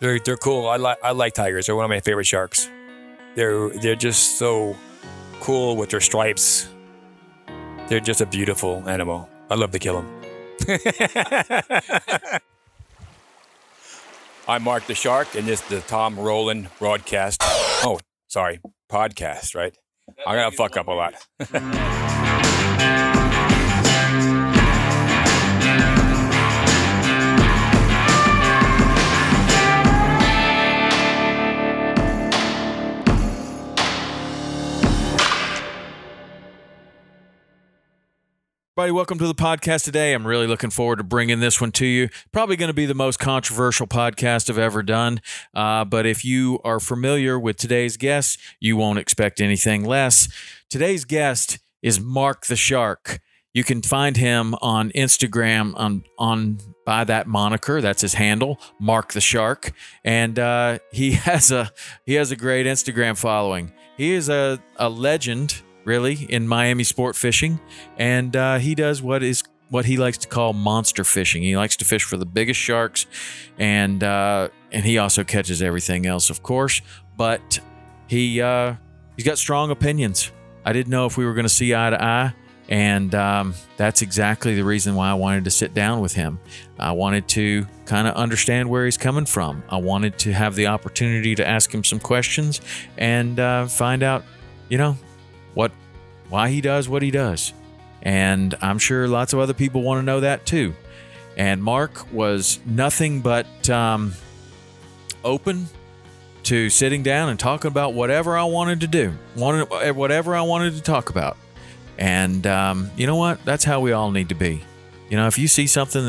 They're they're cool. I like I like tigers. They're one of my favorite sharks. They're they're just so cool with their stripes. They're just a beautiful animal. I love to kill them. I'm Mark the Shark, and this is the Tom Rowland broadcast. Oh, sorry, podcast, right? I'm gonna fuck up a lot. Everybody, welcome to the podcast today. I'm really looking forward to bringing this one to you. Probably going to be the most controversial podcast I've ever done. Uh, but if you are familiar with today's guest, you won't expect anything less. Today's guest is Mark the Shark. You can find him on Instagram on on by that moniker. That's his handle, Mark the Shark, and uh, he has a he has a great Instagram following. He is a, a legend really in Miami sport fishing, and uh, he does what is what he likes to call monster fishing. He likes to fish for the biggest sharks, and uh, and he also catches everything else, of course. But he uh, he's got strong opinions. I didn't know if we were going to see eye to eye. And um, that's exactly the reason why I wanted to sit down with him. I wanted to kind of understand where he's coming from. I wanted to have the opportunity to ask him some questions and uh, find out, you know, what why he does what he does. And I'm sure lots of other people want to know that too. And Mark was nothing but um, open to sitting down and talking about whatever I wanted to do, wanted whatever I wanted to talk about. And um, you know what? That's how we all need to be. You know, if you see something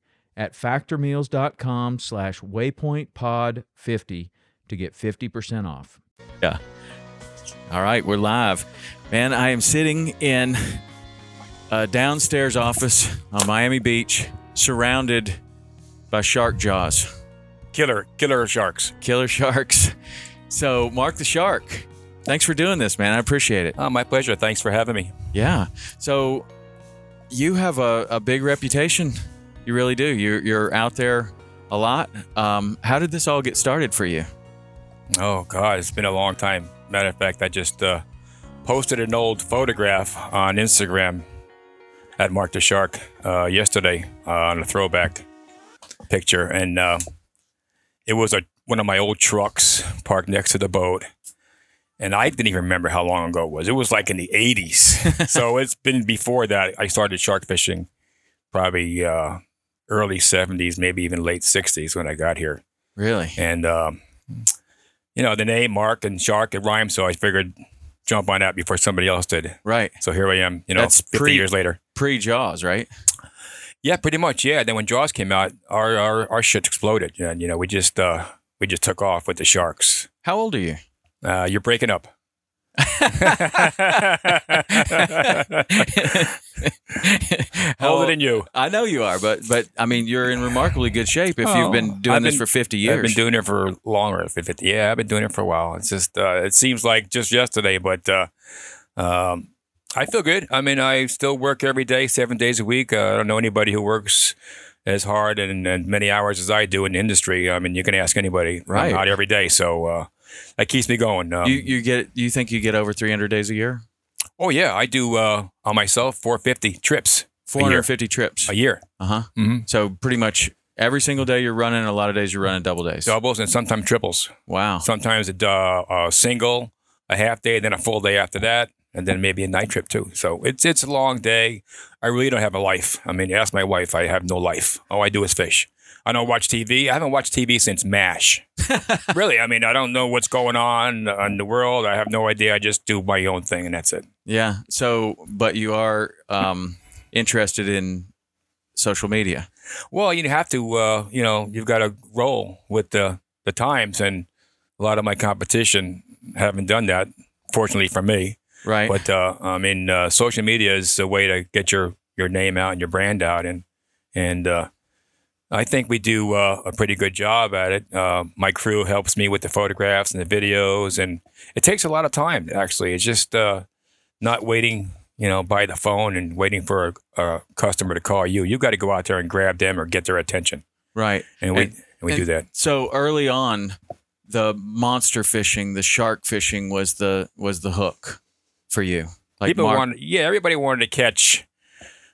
at factormeals.com slash waypointpod50 to get 50% off. Yeah. All right, we're live. Man, I am sitting in a downstairs office on Miami Beach, surrounded by shark jaws, Killer, killer sharks. killer sharks. So, Mark the Shark, thanks for doing this, man. I appreciate it. Oh, my pleasure. Thanks for having me. Yeah. So, you have a, a big reputation. You really do. You're, you're out there a lot. Um, how did this all get started for you? Oh God, it's been a long time. Matter of fact, I just uh, posted an old photograph on Instagram at Mark the Shark uh, yesterday uh, on a throwback picture, and uh, it was a one of my old trucks parked next to the boat. And I didn't even remember how long ago it was. It was like in the 80s. so it's been before that I started shark fishing, probably uh, early 70s, maybe even late 60s when I got here. Really? And um, you know, the name Mark and Shark it rhymes, so I figured jump on that before somebody else did. Right. So here I am, you know, That's 50 pre- years later. Pre Jaws, right? Yeah, pretty much. Yeah. Then when Jaws came out, our our, our shit exploded. Yeah, you know, we just uh, we just took off with the sharks. How old are you? Uh, you're breaking up. Older than you. I know you are, but but I mean, you're in remarkably good shape if Oh, you've been doing I've this been- for 50 years. I've been doing it for longer. than 50. Yeah, I've been doing it for a while. It's just, uh, it seems like just yesterday, but uh, um, I feel good. I mean, I still work every day, seven days a week. Uh, I don't know anybody who works as hard and, and many hours as I do in the industry. I mean, you can ask anybody. I'm Right. out every day. So uh, that keeps me going. Um, you you get you think you get over 300 days a year? oh, yeah. I do uh, on myself 450 trips 450 trips. a year. Uh huh. Mhm. So pretty much every single day you're running. A lot of days you're running double days. Doubles and sometimes triples. Wow. sometimes a, uh, a single, a half day, then a full day after that, and then maybe a night trip too. So it's it's a long day. I really don't have a life. I mean, ask my wife. I have no life. All I do is fish. I don't watch TV. I haven't watched TV since MASH. really, I mean, I don't know what's going on in the world. I have no idea. I just do my own thing, and that's it. Yeah. So, but you are um, interested in social media. Well, you have to, uh, you know, you've got to roll with the the times, and a lot of my competition haven't done that. Fortunately for me, Right. But uh, I mean, uh, social media is a way to get your your name out and your brand out, and and uh, I think we do uh, a pretty good job at it. Uh, my crew helps me with the photographs and the videos, and it takes a lot of time. Actually, it's just uh, not waiting, you know, by the phone and waiting for a, a customer to call you. You got to go out there and grab them or get their attention, right. and we And- and we and do that. So early on, the monster fishing, the shark fishing was the was the hook for you. Like People Mark- wanted, yeah, everybody wanted to catch,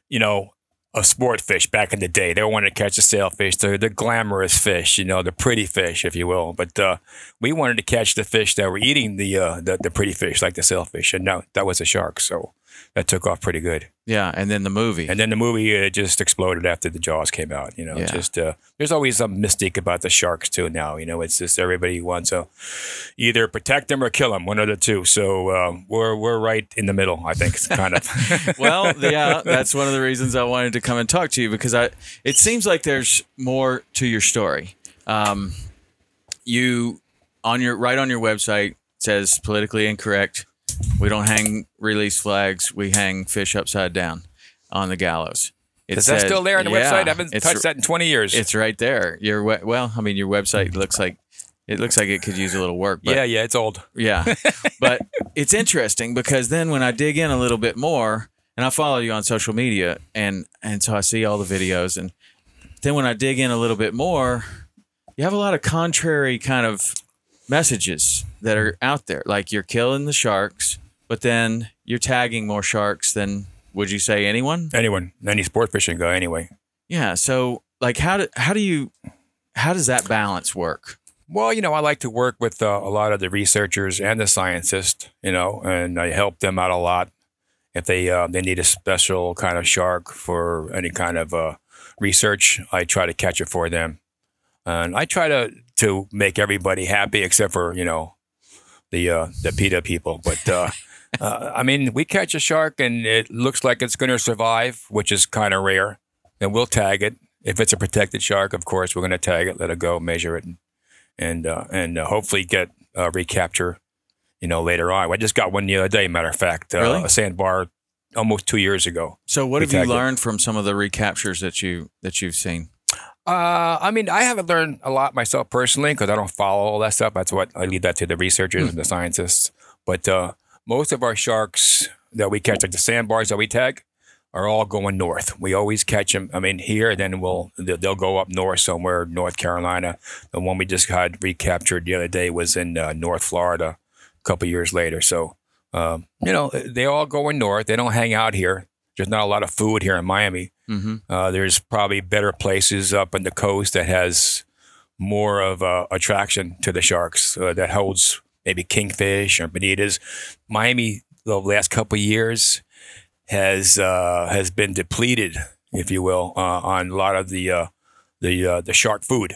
you know, a sport fish back in the day. They wanted to catch the sailfish, the, the glamorous fish, you know, the pretty fish, if you will. But uh, we wanted to catch the fish that were eating the, uh, the the pretty fish, like the sailfish. And no, that was a shark. So that took off pretty good. yeah, and then the movie. And then the movie uh, just exploded after the Jaws came out. You know, Yeah. just uh, there's always some mystique about the sharks too. Now, you know, it's just everybody wants to either protect them or kill them, one of the two. So uh, we're we're right in the middle. I think, kind of. well, yeah, that's one of the reasons I wanted to come and talk to you because I. It seems like there's more to your story. Um, you on your right on your website says politically incorrect. We don't hang release flags. We hang fish upside down on the gallows. It Is that still there on the Yeah, website? I haven't it's- touched that in 20 years. It's right there. Your we- well, I mean, your website looks like it looks like it could use a little work. But yeah, yeah, it's old. yeah. but it's interesting because then when I dig in a little bit more, and I follow you on social media, and and so I see all the videos, and then when I dig in a little bit more, you have a lot of contrary kind of messages that are out there. Like you're killing the sharks, but then you're tagging more sharks than would you say anyone? Anyone, any sport fishing guy, anyway. Yeah. So like how do how do you how does that balance work? Well, you know, I like to work with uh, a lot of the researchers and the scientists, you know, and I help them out a lot. If they uh, they need a special kind of shark for any kind of uh, research, I try to catch it for them, and I try to to make everybody happy except for you know the uh, the PETA people. But uh, uh, I mean, we catch a shark and it looks like it's going to survive, which is kind of rare. Then we'll tag it. If it's a protected shark, of course, we're going to tag it, let it go, measure it, and and uh, and uh, hopefully get uh, recapture. You know, later on. I just got one the other day. Matter of fact, uh, Really? a sandbar almost two years ago. So what have you tagged it. learned from some of the recaptures that you that you've seen? Uh, I mean, I haven't learned a lot myself personally because I don't follow all that stuff. That's what I leave that to the researchers and the scientists. But uh, most of our sharks that we catch, like the sandbars that we tag, are all going north. We always catch them. I mean, here, then we'll they'll they'll go up north somewhere, North Carolina. The one we just had recaptured the other day was in uh, North Florida, a couple years later. So, um, you know, they all going north. They don't hang out here. There's not a lot of food here in Miami. Mm-hmm. Uh, there's probably better places up on the coast that has more of a attraction to the sharks uh, that holds maybe kingfish or bonitas. Miami, the last couple of years, has uh, has been depleted, if you will, uh, on a lot of the uh, the uh, the shark food.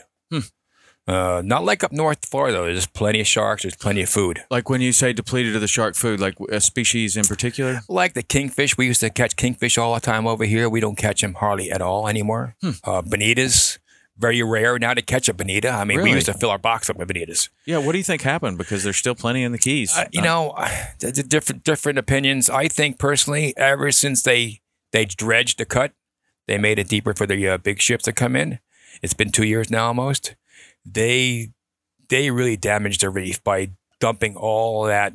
Uh, not like up north Florida. There's plenty of sharks. There's plenty of food. Like when you say depleted of the shark food, like a species in particular? Like the kingfish, we used to catch kingfish all the time over here. We don't catch them hardly at all anymore. Hmm. Uh, bonitas, very rare now to catch a bonita. I mean, Really? we used to fill our box up with bonitas. Yeah. What do you think happened? Because there's still plenty in the Keys. Uh, you know, different different opinions. I think personally, ever since they they dredged the cut, they made it deeper for the uh, big ships to come in. It's been two years now almost. They they really damaged the reef by dumping all that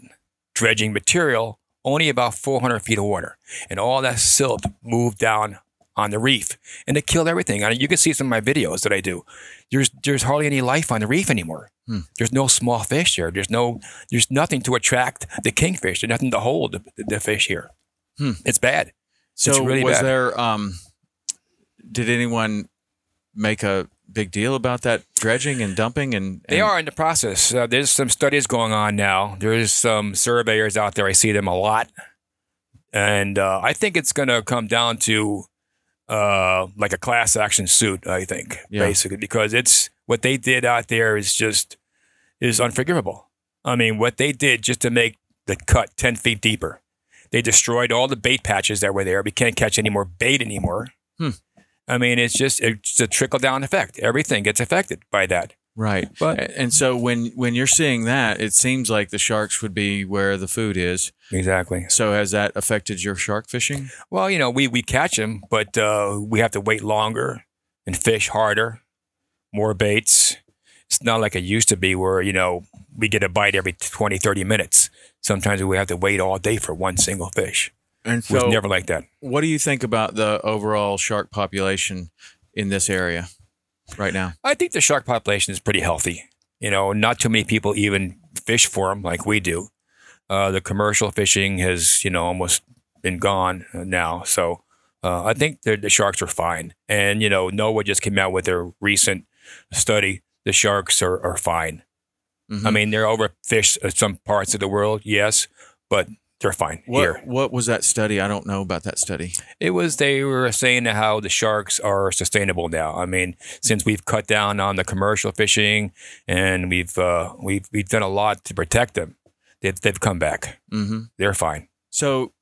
dredging material only about 400 feet of water, and all that silt moved down on the reef, and it killed everything. I mean, you can see some of my videos that I do. There's there's hardly any life on the reef anymore. There's no small fish there. There's no there's nothing to attract the kingfish. There's nothing to hold the, the fish here. Hmm. It's bad. so it's really was bad. there? Um, did anyone make a big deal about that dredging and dumping? And, They are in the process. Uh, there's some studies going on now. There's some surveyors out there. I see them a lot, and uh, I think it's going to come down to uh, like a class action suit. I think Yeah. basically because it's what they did out there is just is unforgivable. I mean, what they did just to make the cut ten feet deeper. They destroyed all the bait patches that were there. We can't catch any more bait anymore. Hmm. I mean, it's just it's a trickle down effect. Everything gets affected by that. Right. But- and so when when you're seeing that, it seems like the sharks would be where the food is. Exactly. So has that affected your shark fishing? Well, you know, we we catch them, but uh, we have to wait longer and fish harder, more baits. It's not like it used to be where, you know, we get a bite every 20, 30 minutes. Sometimes we have to wait all day for one single fish. And It was never like that. what do you think about the overall shark population in this area right now? I think the shark population is pretty healthy. You know, not too many people even fish for them like we do. Uh, the commercial fishing has, you know, almost been gone now. So uh, I think the, the sharks are fine. And, you know, NOAA just came out with their recent study. The sharks are, are fine. Mhm. I mean, they're overfished in some parts of the world, yes, but they're fine what here. what was that study? I don't know about that study. It was they were saying how the sharks are sustainable now. I mean, since we've cut down on the commercial fishing and we've uh, we've we've done a lot to protect them, they've they've come back. hmm They're fine. So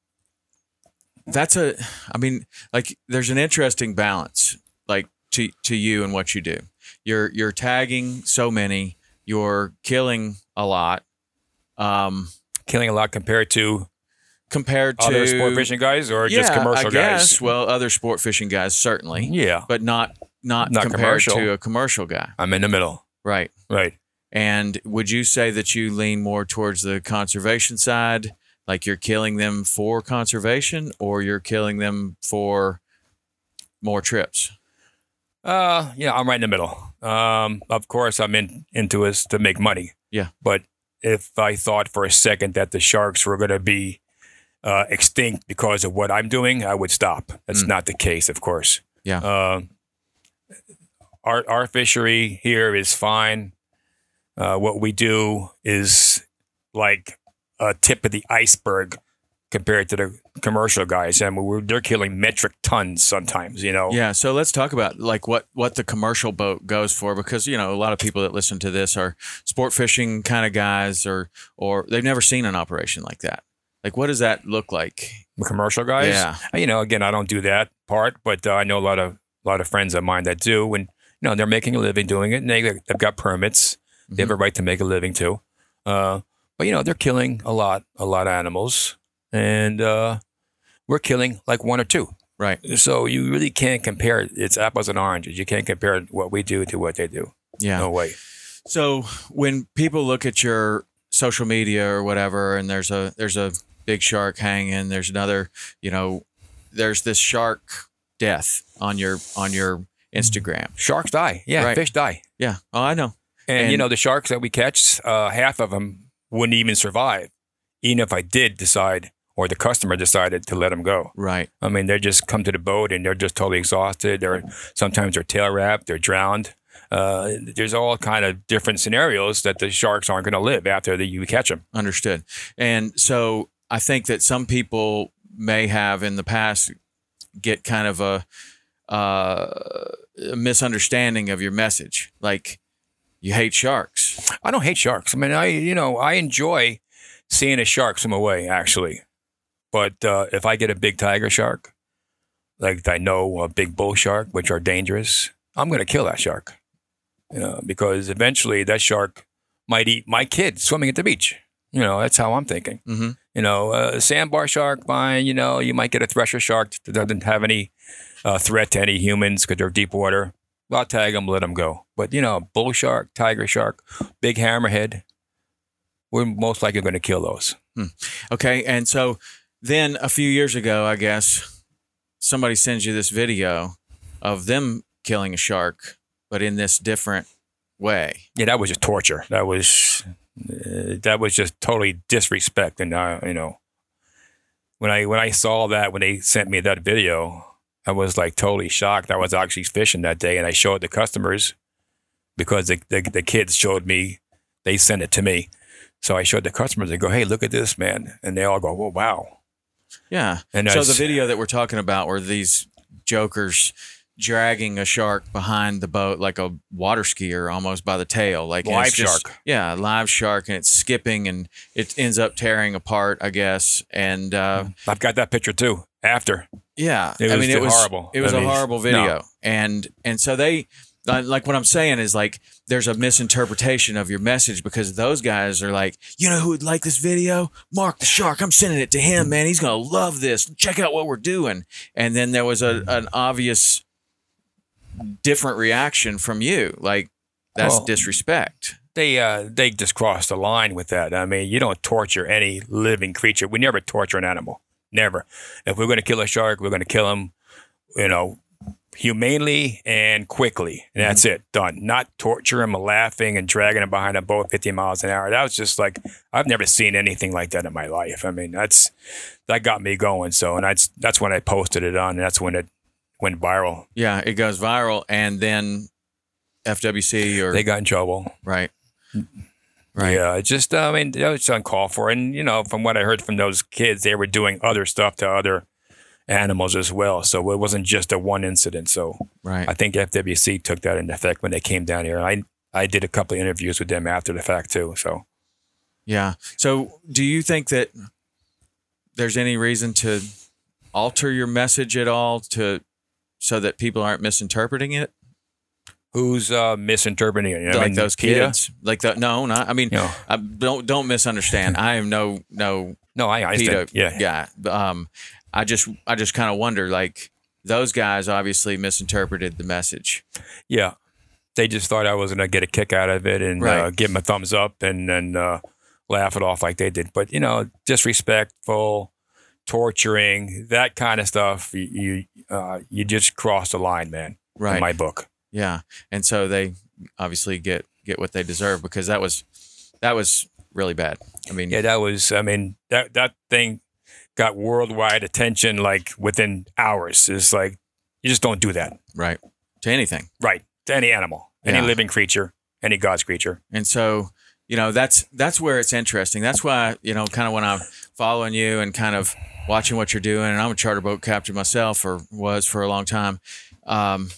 that's a, I mean, like there's an interesting balance, like to to you and what you do. You're you're tagging so many, you're killing a lot, um, Killing a lot compared to compared to other sport fishing guys or just commercial I guess. guys. Well, other sport fishing guys certainly, Yeah, but not not, Not compared commercial. to a commercial guy, I'm in the middle. right? Right. And would you say that you lean more towards the conservation side? Like you're killing them for conservation or you're killing them for more trips? Uh, yeah, I'm right in the middle. Um, of course, I'm in into this to make money. Yeah. But if I thought for a second that the sharks were going to be uh, extinct because of what I'm doing, I would stop. That's Mm. not the case, of course. Yeah. Um, our our fishery here is fine. Uh, what we do is like a tip of the iceberg compared to the commercial guys. I mean, we're, they're killing metric tons sometimes. You know. Yeah, so let's talk about like what what the commercial boat goes for because you know a lot of people that listen to this are sport fishing kind of guys or or they've never seen an operation like that. Like what does that look like? commercial guys. Yeah. Uh, You know, again, I don't do that part, but uh, I know a lot of a lot of friends of mine that do, and you know, they're making a living doing it, and they, they've got permits. They have a right to make a living too. Uh, but you know, they're killing a lot, a lot of animals, and uh, we're killing like one or two. Right. So you really can't compare. It's apples and oranges. You can't compare what we do to what they do. Yeah. No way. So when people look at your social media or whatever, and there's a there's a big shark hanging, there's another, you know, there's this shark death on your on your Instagram. Sharks die. Yeah, Right. fish die. Yeah. Oh, I know. And, you know, the sharks that we catch, uh, half of them wouldn't even survive, even if I did decide or the customer decided to let them go. Right. I mean, they just come to the boat and they're just totally exhausted. They're sometimes they're tail wrapped, they're drowned. Uh, there's all kind of different scenarios that the sharks aren't going to live after the, you catch them. Understood. And so I think that some people may have in the past get kind of a, uh, a misunderstanding of your message. Like you hate sharks. I don't hate sharks. I mean, I you know I enjoy seeing a shark swim away actually, but uh, if I get a big tiger shark, like I know a big bull shark, which are dangerous, I'm going to kill that shark. You know, because eventually that shark might eat my kid swimming at the beach. You know, that's how I'm thinking. Mm-hmm. You know, a sandbar shark, fine. You know, you might get a thresher shark that doesn't have any uh, threat to any humans because they're deep water. I'll tag them, let them go. But you know, bull shark, tiger shark, big hammerhead, we're most likely going to kill those. Okay, and so then a few years ago, I guess somebody sends you this video of them killing a shark, but in this different way. Yeah, that was just torture. That was uh, that was just totally disrespect. And uh, you know, when I when I saw that when they sent me that video, I was like totally shocked. I was actually fishing that day, and I showed the customers because the the, the kids showed me. They sent it to me, so I showed the customers. They go, "Hey, look at this, man!" And they all go, "Oh, wow!" Yeah. And so I the video that we're talking about were these jokers dragging a shark behind the boat like a water skier almost by the tail like Live just- shark. yeah live shark and it's skipping and it ends up tearing apart i guess and uh I've got that picture too. After yeah It i mean it was horrible. it was I a mean, horrible no. video and and so they like what i'm saying is like there's a misinterpretation of your message because those guys are like you know who would like this video mark the shark i'm sending it to him man he's gonna love this check out what we're doing and then there was a an obvious different reaction from you like that's Well, disrespect they uh, they just crossed the line with that. I mean, you don't torture any living creature. We never torture an animal. Never. If we're going to kill a shark, we're going to kill him, you know, humanely and quickly, and that's mm-hmm. it. Done. Not torture him, laughing and dragging him behind a boat 50 miles an hour. That was just like I've never seen anything like that in my life. I mean, that's that got me going. So, and that's that's when I posted it on. And that's when it went viral. yeah it goes viral and then fwc or They got in trouble. right mm-hmm. right Yeah, just I mean that was uncalled for, and you know from what I heard from those kids, they were doing other stuff to other animals as well. So it wasn't just a one incident. So right I think FWC took that into effect when they came down here. I I did a couple of interviews with them after the fact too. So Yeah. So, do you think that there's any reason to alter your message at all to so that people aren't misinterpreting it? who's uh, misinterpreting it? I like mean, those PETA? kids, like the no, not. I mean, You know, I don't don't misunderstand. I am no no no, I understand. PETA Yeah, guy. Um, I just I just kind of wonder like those guys obviously misinterpreted the message. yeah. They just thought I was going to get a kick out of it and uh, give them a thumbs up and then uh, laugh it off like they did. But you know, disrespectful, torturing, that kind of stuff. You you, uh, you just cross the line, man. Right. In my book. Yeah, and so they obviously get get what they deserve because that was that was really bad. I mean, Yeah, that was. I mean, that that thing got worldwide attention like within hours. It's like you just don't do that, right to anything. right? To any animal, any Yeah. living creature, any God's creature. And so, you know, that's that's where it's interesting. That's why, you know, kind of when I'm following you and kind of watching what you're doing, and I'm a charter boat captain myself, or was for a long time. Um,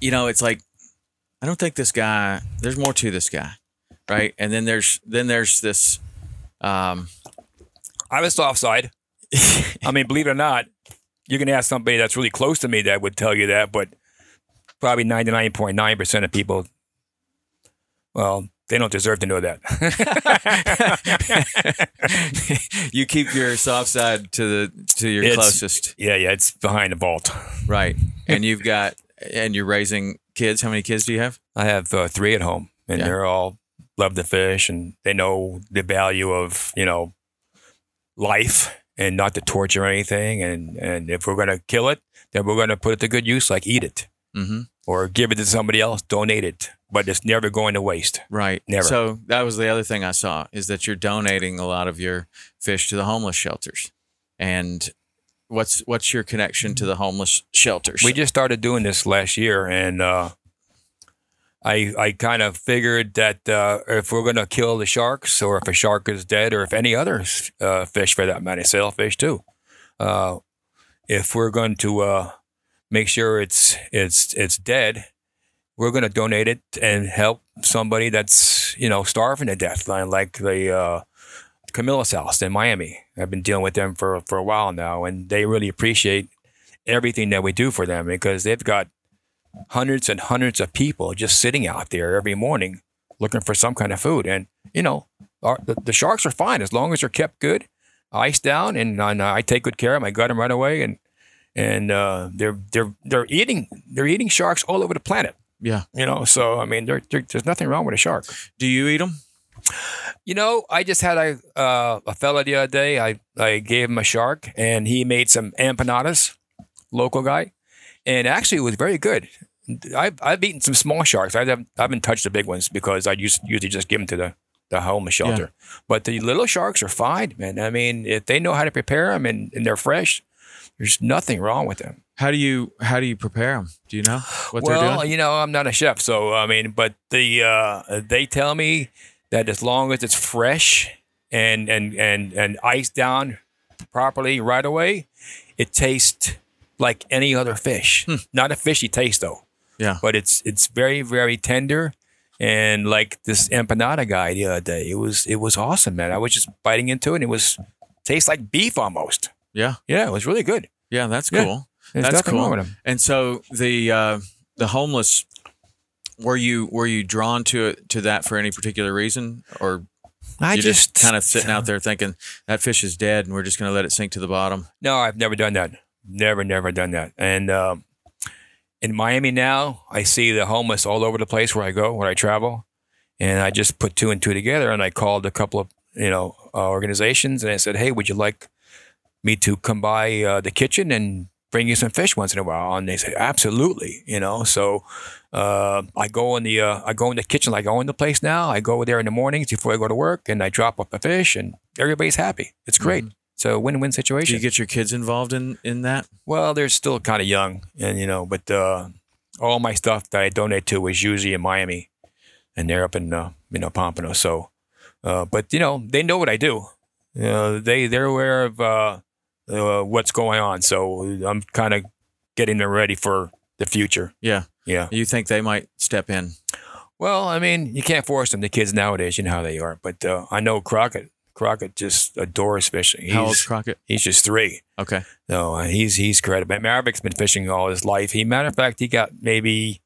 you know, it's like I don't think this guy. There's more to this guy, right? And then there's then there's this. Um, I was soft side. I mean, believe it or not, you can ask somebody that's really close to me that would tell you that, but probably ninety nine point nine percent of people, well, they don't deserve to know that. you keep your soft side to the to your It's- closest, yeah, yeah, it's behind the vault. right? And you've got and you're raising kids. How many kids do you have? I have uh, three at home, and Yeah. they're all love to fish, and they know the value of you know life and not to torture anything. And and if we're gonna kill it, then we're gonna put it to good use, like eat it Mm-hmm. or give it to somebody else, donate it. But it's never going to waste. Right. Never. So that was the other thing I saw is that you're donating a lot of your fish to the homeless shelters. And what's what's your connection to the homeless shelters? We just started doing this last year, and uh, I I kind of figured that uh, if we're going to kill the sharks, or if a shark is dead, or if any other uh, fish for that matter, sailfish too, uh, if we're going to uh, make sure it's it's it's dead, we're going to donate it and help somebody that's you know starving to death, like- the uh, Camillus House in Miami. I've been dealing with them for for a while now, and they really appreciate everything that we do for them because they've got hundreds and hundreds of people just sitting out there every morning looking for some kind of food. And you know, our, the, the sharks are fine as long as they're kept good, iced down, and, and I take good care of them. I gut them right away, and and uh, they're they're they're eating they're eating sharks all over the planet. Yeah. You know, so I mean, there there's nothing wrong with a shark. Do you eat them? You know, I just had a uh, a fella the other day. I I gave him a shark, and he made some empanadas. Local guy, and actually it was very good. I've I've eaten some small sharks. I haven't I haven't touched the big ones because I used usually just give them to the the homeless shelter. But the little sharks are fine, man. I mean, if they know how to prepare them and, and they're fresh, there's nothing wrong with them. How do you how do you prepare them? Do you know what well, they're doing? Well, you know, I'm not a chef, so I mean, but the uh, they tell me that as long as it's fresh and and and and iced down properly right away, it tastes like any other fish. Not a fishy taste though, Yeah. but it's it's very very tender. And like this empanada guy the other day, it was it was awesome, man. I was just biting into it, and it was tastes like beef almost. Yeah. Yeah, it was really good. Yeah, that's cool. There's That's cool. wrong with 'em. And so the uh, the homeless were you were you drawn to it to that for any particular reason or I you just, kind of sitting out there thinking that fish is dead and we're just going to let it sink to the bottom? No, I've never done that. Never, never done that. And um, in Miami now, I see the homeless all over the place where I go, where I travel, and I just put two and two together. And I called a couple of you know uh, organizations, and I said, "Hey, would you like me to come by uh, the kitchen and bring you some fish once in a while?" And they said, "Absolutely." You know, so uh, I go in the uh, I go in the kitchen like I own the place now. I go there in the mornings before I go to work, and I drop off the fish, and everybody's happy. It's great. It's a win-win situation. Do you get your kids involved in in that? Well, they're still kind of young, and you know, but uh, all my stuff that I donate to is usually in Miami, and they're up in uh, you know Pompano. So, uh, but you know, they know what I do. You know, they they're aware of uh, uh, what's going on. So I'm kind of getting them ready for the future. Yeah. Yeah. You think they might step in? Well, I mean, you can't force them. The kids nowadays, you know how they are. But uh, I know Crockett. Crockett just adores fishing. How old's Crockett? he's just three. Okay. No, uh, he's he's credible. Maverick's been fishing all his life. He matter of fact, he got maybe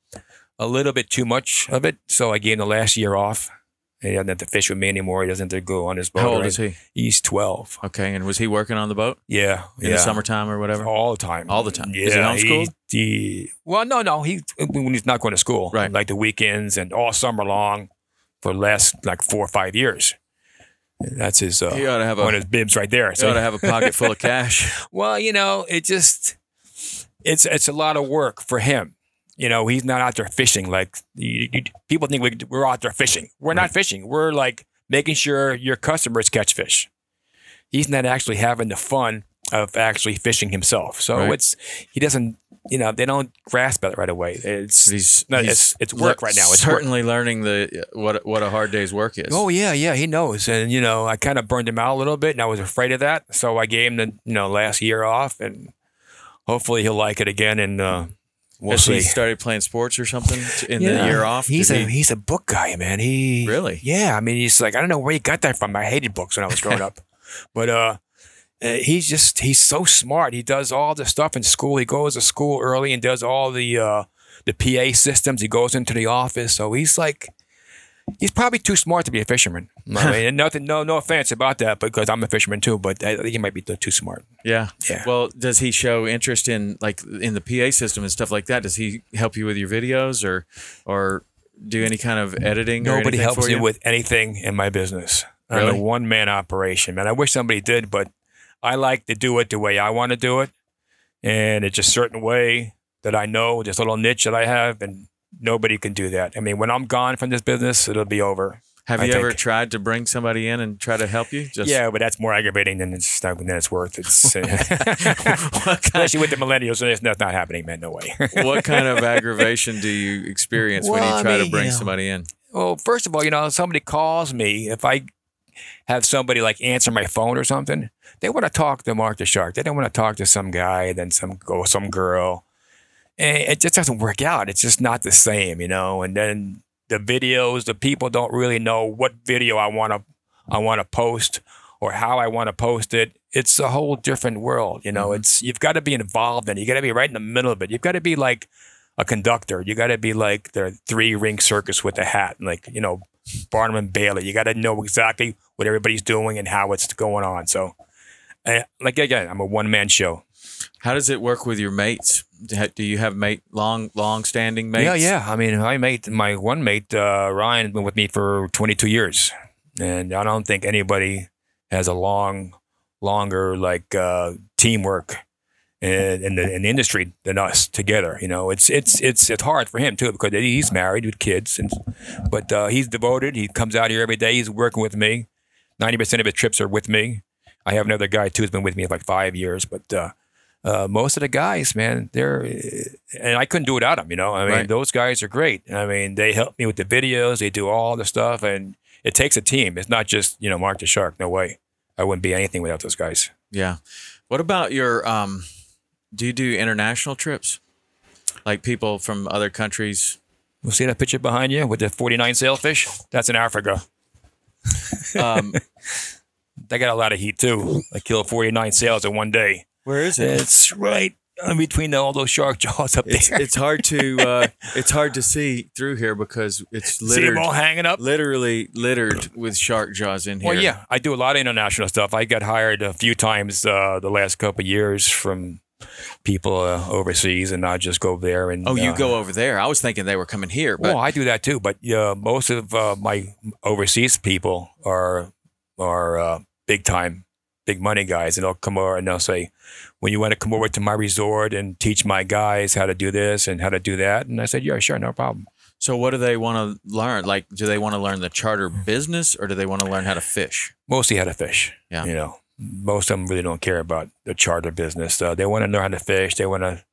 a little bit too much of it, so I gave him the last year off. He doesn't have to fish with me anymore. He doesn't have to go on his boat. How old is he? He's twelve. Okay. And was he working on the boat Yeah, in yeah. the summertime or whatever? all the time. All the time. Yeah, Is he homeschooled? He, he- well, no, no. He when he's not going to school, Right. Like the weekends and all summer long for the last like four or five years. That's his. Uh, He ought to have a- one of his bibs right there. So. He ought to have a pocket full of cash. Well, you know, it just it's it's a lot of work for him. You know, he's not out there fishing like you, you, people think we, we're out there fishing. We're not fishing. We're like making sure your customers catch fish. He's not actually having the fun of actually fishing himself. So Right. it's he doesn't. You know, they don't grasp it right away. It's He's, no, he's it's it's work le- right now. It's work. certainly learning the what what a hard day's work is. Oh yeah, yeah, he knows, and you know, I kind of burned him out a little bit, and I was afraid of that, so I gave him the you know last year off, and hopefully he'll like it again, and uh, we'll Has see. he started playing sports or something in the year off? He's Did a he- he's a book guy, man. He Really? yeah. I mean, he's like I don't know where he got that from. I hated books when I was growing up, but uh, uh, he's just he's so smart. He does all the stuff in school. He goes to school early and does all the uh, the PA systems. He goes into the office, so he's like. He's probably too smart to be a fisherman. I mean, and nothing, no, no offense about that, because I'm a fisherman too. But I think he might be too smart. yeah. Yeah. Well, does he show interest in like in the PA system and stuff like that? Does he help you with your videos or or do any kind of editing? Nobody helps you? with anything in my business. I'm a one man operation, man. I wish somebody did, but I like to do it the way I want to do it. And it's a certain way that I know, this little niche that I have, and nobody can do that. I mean, when I'm gone from this business, it'll be over. Have I you ever tried to bring somebody in and try to help you? Just yeah, but that's more aggravating than it's than it's worth. It's uh, What especially with the millennials, and it's not, not happening, man. No way. what kind of aggravation do you experience when Well, you I try to bring you know, somebody in? Well, first of all, you know, somebody calls me if I have somebody like answer my phone or something. They want to talk to Mark the Shark. They don't want to talk to some guy, then some go some girl. and it just doesn't work out. It's just not the same, you know. And then the videos, the people don't really know what video I want to I want to post or how I want to post it. It's a whole different world, you know. Mhm. It's you've got to be involved in it. You got to be right in the middle of it. You've got to be like a conductor. You got to be like the three ring circus with a hat, and like you know Barnum and Bailey. You got to know exactly what everybody's doing and how it's going on. So, uh, like again, I'm a one man show. How does it work with your mates? Do you have mate long long standing mates? Yeah, yeah. I mean, my mate, my one mate, uh, Ryan, has been with me for 22 years, and I don't think anybody has a long, longer like uh, teamwork in, in the in the industry than us together. You know, it's it's it's it's hard for him too because he's married with kids, and but uh, he's devoted. He comes out here every day. He's working with me. Ninety percent of his trips are with me. I have another guy too who's been with me for like five years, but. Uh, uh, most of the guys, man, they're and I couldn't do it without them. You know, I mean, Right. those guys are great. I mean, they help me with the videos. They do all the stuff, and it takes a team. It's not just you know Mark the Shark. No way, I wouldn't be anything without those guys. Yeah. What about your um do you do international trips? Like people from other countries? You see that picture behind you with the 49 sailfish? That's in Africa. Um They got a lot of heat too. I killed 49 sails in one day. where is it? It's right in between all those shark jaws up there. it's hard to uh it's hard to see through here because it's See them all hanging up. literally littered with shark jaws in here. Well, yeah, I do a lot of international stuff. I got hired a few times uh, the last couple of years from people uh, overseas, and I just go there and. Oh, you uh, go over there. I was thinking they were coming here, but Well, I do that too, but uh, most of uh, my overseas people are are uh, big time, big money guys, and they'll come over and they'll say, "When you want to come over to my resort and teach my guys how to do this and how to do that," and I said, "Yeah, sure, no problem." so what do they want to learn? Like do they want to learn the charter business or do they want to learn how to fish? Mostly how to fish. Yeah. you know, most of them really don't care about the charter business. Uh, they want to learn how to fish. They want to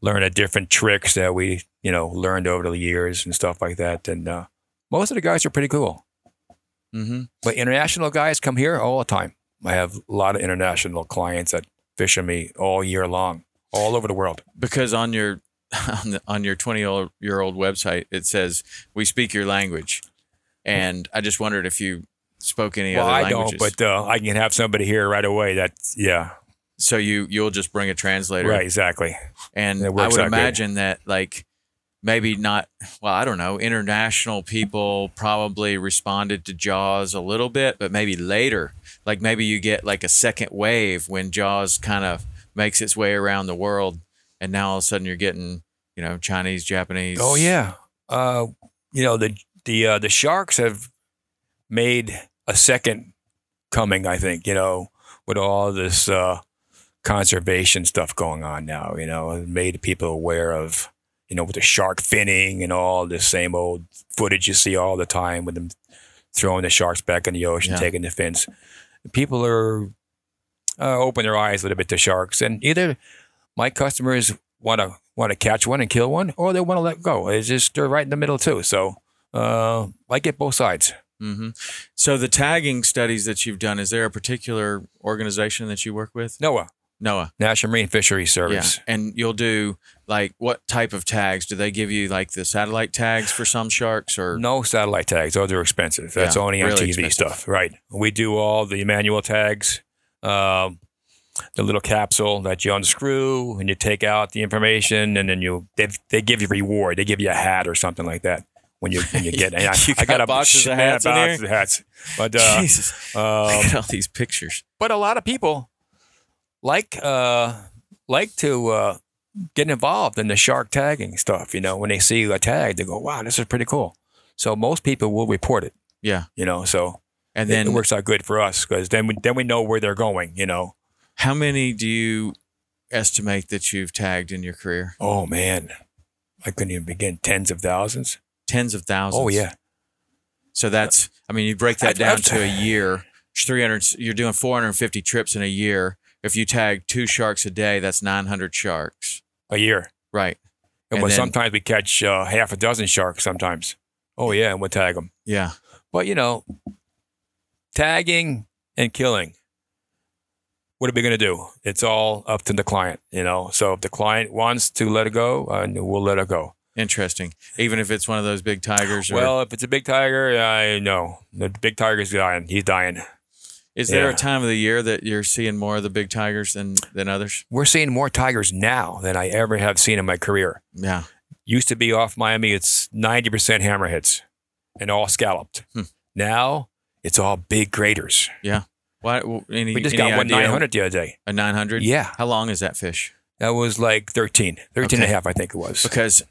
learn the different tricks that we, you know, learned over the years and stuff like that. And uh, most of the guys are pretty cool. Mhm. But international guys come here all the time. I have a lot of international clients that fish with me all year long, all over the world. because on your on, the, on your 20 year old website it says we speak your language and i just wondered if you spoke any other. well, other I languages don't, but uh, I can have somebody here right away. That's yeah, so you you'll just bring a translator right, exactly. and i would out good. imagine that like maybe not well i don't know international people probably responded to jaws a little bit but maybe later like maybe you get like a second wave when jaws kind of makes its way around the world and now all of a sudden you're getting you know chinese japanese Oh yeah. Uh, you know the the uh, the sharks have made a second coming. I think you know with all this uh, conservation stuff going on now. You know, it made people aware of you know with the shark finning and all the same old footage you see all the time with them throwing the sharks back in the ocean, Yeah. taking the fins. People are uh, open their eyes a little bit to sharks, and either my customers want to want to catch one and kill one, or they want to let go. It's just they're right in the middle too. So uh, I get both sides. Hmm So the tagging studies that you've done, is there a particular organization that you work with? NOAA, NOAA. National Marine Fisheries Service. Yeah. And you'll do like what type of tags? Do they give you like the satellite tags for some sharks or No satellite tags; those are expensive. That's Yeah, only on really TV expensive. stuff, right? We do all the manual tags, um, the little capsule that you unscrew and you take out the information, and then you they, they give you reward. They give you a hat or something like that when you when you get. And I, You I got a boxes of yeah, hats in boxes here? of hats. But uh, Jesus. um, Look at all these pictures. but a lot of people like uh like to uh get involved in the shark tagging stuff you know when they see a tag they go wow this is pretty cool so most people will report it Yeah. you know so And it- then it, works out good for us because then we then we know where they're going you know how many do you estimate that you've tagged in your career? oh man i couldn't even begin tens of thousands Tens of thousands. oh yeah So that's I mean you break that I've- down I've- to a year. 300 you're doing 450 trips in a year. If you tag two sharks a day, that's 900 sharks. a year Right. and And well, then- sometimes we catch uh, half a dozen sharks sometimes oh yeah and we'll tag them Yeah. But you know, tagging and killing. what are we going to do? It's all up to the client, you know. So if the client wants to let it go, uh, we'll let it go. Interesting. Even if it's one of those big tigers. Or, Well, if it's a big tiger, I know the big tiger's dying. He's dying. is there a time of the year that you're seeing more of the big tigers than than others? We're seeing more tigers now than I ever have seen in my career. Yeah. Used to be off Miami, it's 90% hammerheads and all scalloped. Hmm. Now it's all big graders. Yeah. Why? Any, We just got one 900 the other day. A 900? Yeah. How long is that fish? That was like 13, 13 and a half, I think it was. Because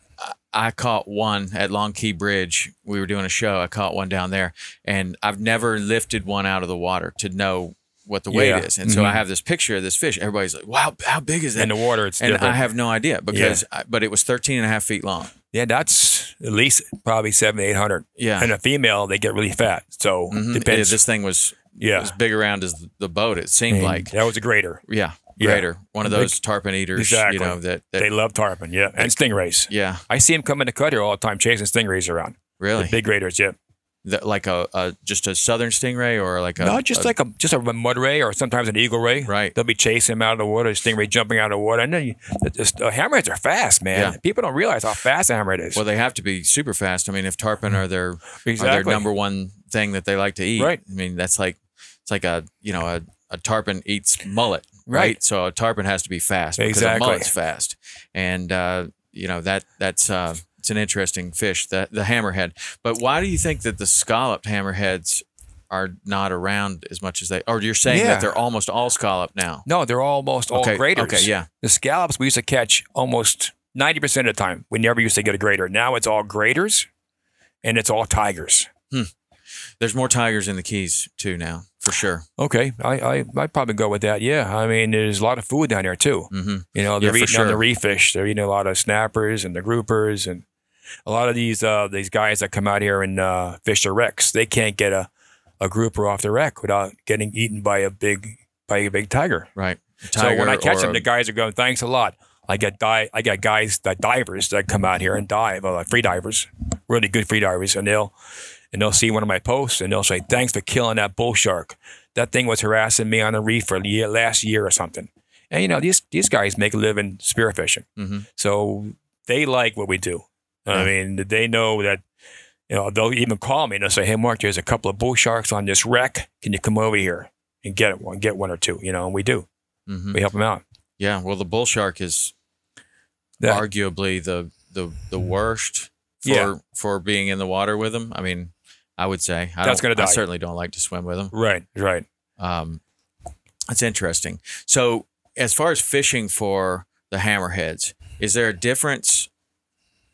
I- caught one at Long Key Bridge. We were doing a show. I caught one down there, and I've never lifted one out of the water to know what the weight Yeah. is. And so I Mhm. have this picture of this fish. Everybody's like, "Wow, how big is that?" In the water, it's and different. I have no idea because, I, but it was 13 and a half feet long. yeah, that's at least probably seven, 800. Yeah. And a female, they get really fat. So Mhm. depends. Yeah, this thing was yeah. as big around as the boat. It seemed And like, that was a grader. yeah, Yeah. greater. One of those tarpon eaters, Exactly. you know, that, that They love tarpon, yeah. And stingrays. yeah, I see them coming to cut here all the time chasing stingrays around. really. The big graders, yeah. The- like a, a just a southern stingray or like a no, just a- like a just a mud ray or sometimes an eagle ray. Right. They'll be chasing them out of the water, stingray jumping out of the water. And then you, the hammerheads are fast, man. Yeah. People don't realize how fast a hammerhead is. well, they have to be super fast. I mean, if tarpon are their are their number one thing that they like to eat, Right. I mean, that's like it's like a you know a, a tarpon eats mullet, right? Right. So a tarpon has to be fast because a mullet's fast, and uh, you know that that's uh, it's an interesting fish, the the hammerhead. But why do you think that the scalloped hammerheads are not around as much as they? Or you're saying Yeah. that they're almost all scallop now? No, they're almost all okay, graders. okay, yeah, The scallops we used to catch almost 90% of the time. We never used to get a grader. Now it's all graders and it's all tigers. there's more tigers in the Keys too now, for sure. Okay, I, I I'd probably go with that. Yeah, I mean, there's a lot of food down there too. hmm You know, they're Yeah, eating on the sure. reef fish. They're eating a lot of snappers and the groupers and a lot of these uh, these guys that come out here and uh, fish the wrecks. They can't get a, a grouper off the wreck without getting eaten by a big by a big tiger. Right. A so when I catch them, a- the guys are going, "Thanks a lot." I get di- I got guys that divers that come out here and dive, uh, free divers, really good free divers, and they'll and they'll see one of my posts and they'll say, "Thanks for killing that bull shark. That thing was harassing me on the reef for year, last year or something." And you know these these guys make a living spearfishing, Mhm. so they like what we do. I mean, they know that. You know, they'll even call me and they'll say, "Hey, Mark, there's a couple of bull sharks on this wreck. Can you come over here and get one, get one or two? You know, and we do. Mhm. We help them out. Yeah, well, the bull shark is That- arguably the the the worst for Yeah. for being in the water with them. I mean, I would say I That's gonna die. I certainly don't like to swim with them. Right, right. Um, that's interesting. So, as far as fishing for the hammerheads, is there a difference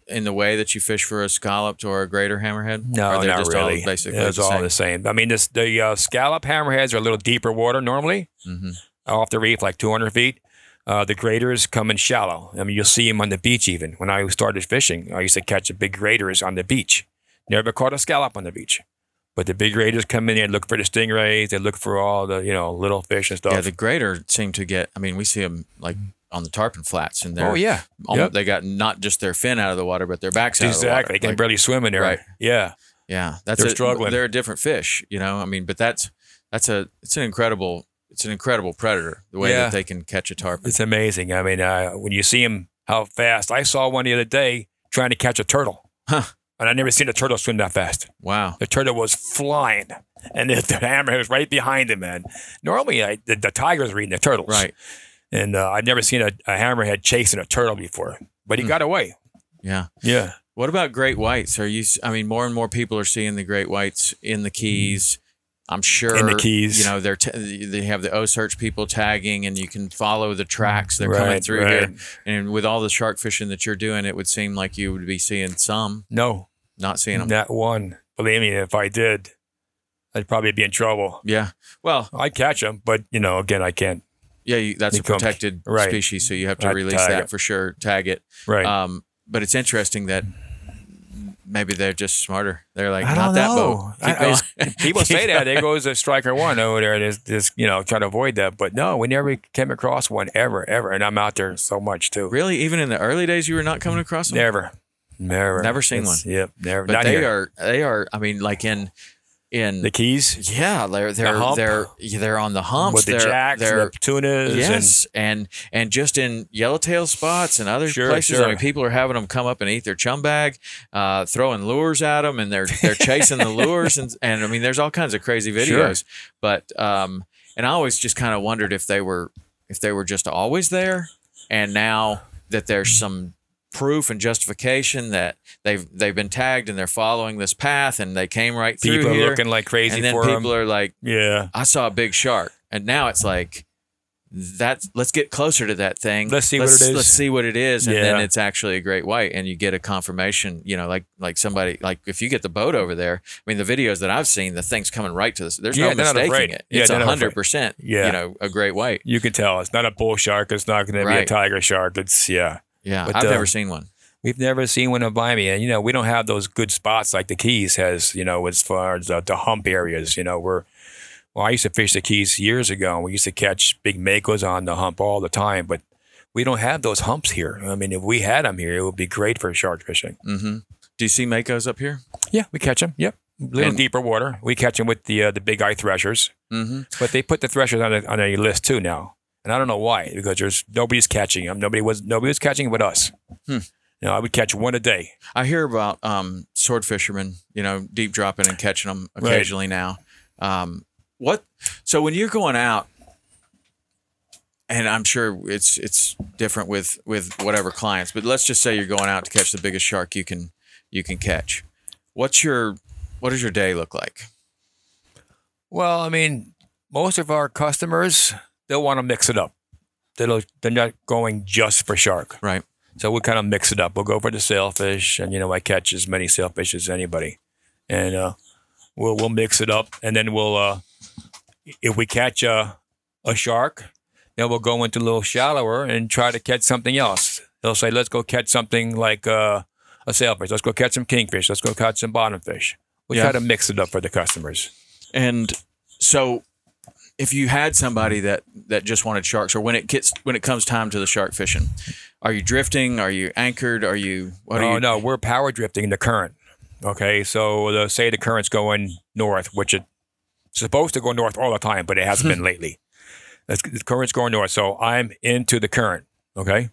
in the way that you fish for a scalloped or a greater hammerhead? No, not just all really. basically it's the all the same. I mean, this, the uh, scallop hammerheads are a little deeper water normally, Mhm. off the reef, like 200 feet. Uh, the graders come in shallow. I mean, you'll see them on the beach even. When I started fishing, I used to catch the big graders on the beach. Never caught a scallop on the beach. But the big graders come in there and look for the stingrays. They look for all the, you know, little fish and stuff. Yeah, the greater seem to get. I mean, we see them like on the tarpon flats, and they're oh, yeah. almo- Yep. they got not just their fin out of the water, but their backs out of the water. Exactly. They can Like, barely swim in there. Right. Yeah. Yeah, that's They're a, struggling. They're a different fish, you know. I mean, but that's that's a it's an incredible it's an incredible predator the way Yeah. that they can catch a tarpon. It's amazing. I mean, uh, when you see them, how fast. I saw one the other day trying to catch a turtle. Huh. And I never seen a turtle swim that fast. Wow. The turtle was flying, and the, the hammerhead was right behind him. Man, normally I, the, the tigers are eating the turtles, Right. And uh, I've never seen a, a hammerhead chasing a turtle before, but he Hmm. got away. Yeah. Yeah, What about great whites? Are you? I mean, more and more people are seeing the great whites in the Keys. I'm sure In the Keys. You know, they're t- they have the OCEARCH people tagging, and you can follow the tracks they're coming through right. here. And with all the shark fishing that you're doing, it would seem like you would be seeing some, no, not seeing them. not one. Believe me, if I did, I'd probably be in trouble. Yeah. Well, I'd catch them, but you know, again, I can't. yeah, you, that's a protected right. species, so you have to I'd release that it. for sure. Tag it. Right. Um, but it's interesting that maybe they're just smarter. They're like, I not don't that know. boat. I- I people say that there goes a striker one over there. Just, just you know, try to avoid that. But no, we never came across one ever, ever. And I'm out there so much too. really, even in the early days, you were not coming across them. Never, never, Never seen one. Yep, never. but they here. are. They are. I mean, like in in The keys yeah, they're they're hump. they're they're on the humps. with the they're, jacks, they're and the tunas, yes, and and just in yellowtail spots and other Sure, places. I mean, people are having them come up and eat their chum bag, uh, throwing lures at them, and they're they're chasing the lures, and and I mean, there's all kinds of crazy Sure. videos. But um, and I always just kind of wondered if they were if they were just always there, and now that there's some proof and justification that they've they've been tagged and they're following this path and they came right through people are here, looking like crazy and then people them. are like. yeah. I saw a big shark, and now it's like that's let's get closer to that thing. Let's see what it is. Let's see what it is, and then it's actually a great white, and you get a confirmation. You know, like like somebody like if you get the boat over there. I mean, the videos that I've seen, the thing's coming right to this. There's Yeah, no mistaking it. Yeah, It's they're not hundred afraid. percent. Yeah. you know, a great white. You can tell it's not a bull shark. It's not going to be a tiger shark. It's yeah. Yeah, But, I've uh, never seen one. We've never seen one of Miami, and you know we don't have those good spots like the Keys has. You know, as far as uh, the hump areas. You know, we're well. I used to fish the Keys years ago, and we used to catch big makos on the hump all the time. But we don't have those humps here. I mean, if we had them here, it would be great for shark fishing. hmm Do you see makos up here? Yeah, we catch them. Yep, a little And- deeper water. We catch them with the uh, the big eye threshers, Mm-hmm. but they put the threshers on a, on a list too now, and I don't know why because there's nobody's catching them. Nobody was nobody was catching but us. Hmm. You know, I would catch one a day. I hear about um, sword fishermen, you know, deep dropping and catching them Right. occasionally now. Um, what? So when you're going out, and I'm sure it's it's different with with whatever clients, but let's just say you're going out to catch the biggest shark you can you can catch. What's your what does your day look like? Well, I mean, most of our customers they'll want to mix it up. They'll they're not going just for shark, Right. so we'll kind of mix it up. We'll go for the sailfish, and you know I catch as many sailfish as anybody, and uh, we'll we'll mix it up, and then we'll uh, if we catch a a shark, then we'll go into a little shallower and try to catch something else. They'll say, let's go catch something like uh, a sailfish. Let's go catch some kingfish. Let's go catch some bottom fish. We Yeah. try to mix it up for the customers. And so, if you had somebody that that just wanted sharks, or when it gets when it comes time to the shark fishing, are you drifting? Are you anchored? Are you? What are oh you? no, we're power drifting in the current. Okay, so the, say the current's going north, which it's supposed to go north all the time, but it hasn't been lately. That's, the current's going north, so I'm into the current. Okay,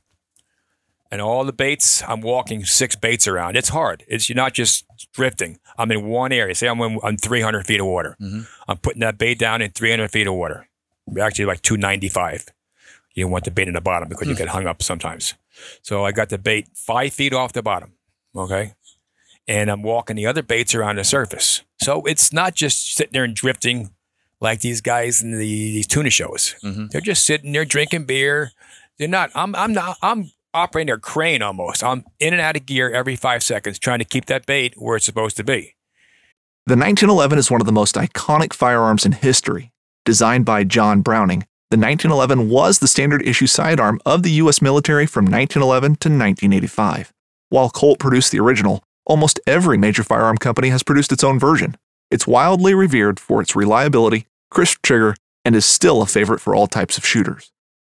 and all the baits, I'm walking six baits around. It's hard. It's you're not just drifting. I'm in one area. Say I'm in, on 300 feet of water. Mhm. I'm putting that bait down in 300 feet of water. Actually, like 295. You don't want the bait in the bottom because you get hung up sometimes. So I got the bait five feet off the bottom. Okay. And I'm walking the other baits around the surface. So it's not just sitting there and drifting like these guys in the, these tuna shows. Mhm. They're just sitting there drinking beer. They're not, I'm, I'm not, I'm operating a crane almost. I'm in and out of gear every five seconds trying to keep that bait where it's supposed to be. The 1911 is one of the most iconic firearms in history. Designed by John Browning, the 1911 was the standard issue sidearm of the U.S. military from 1911 to 1985. While Colt produced the original, almost every major firearm company has produced its own version. It's wildly revered for its reliability, crisp trigger, and is still a favorite for all types of shooters.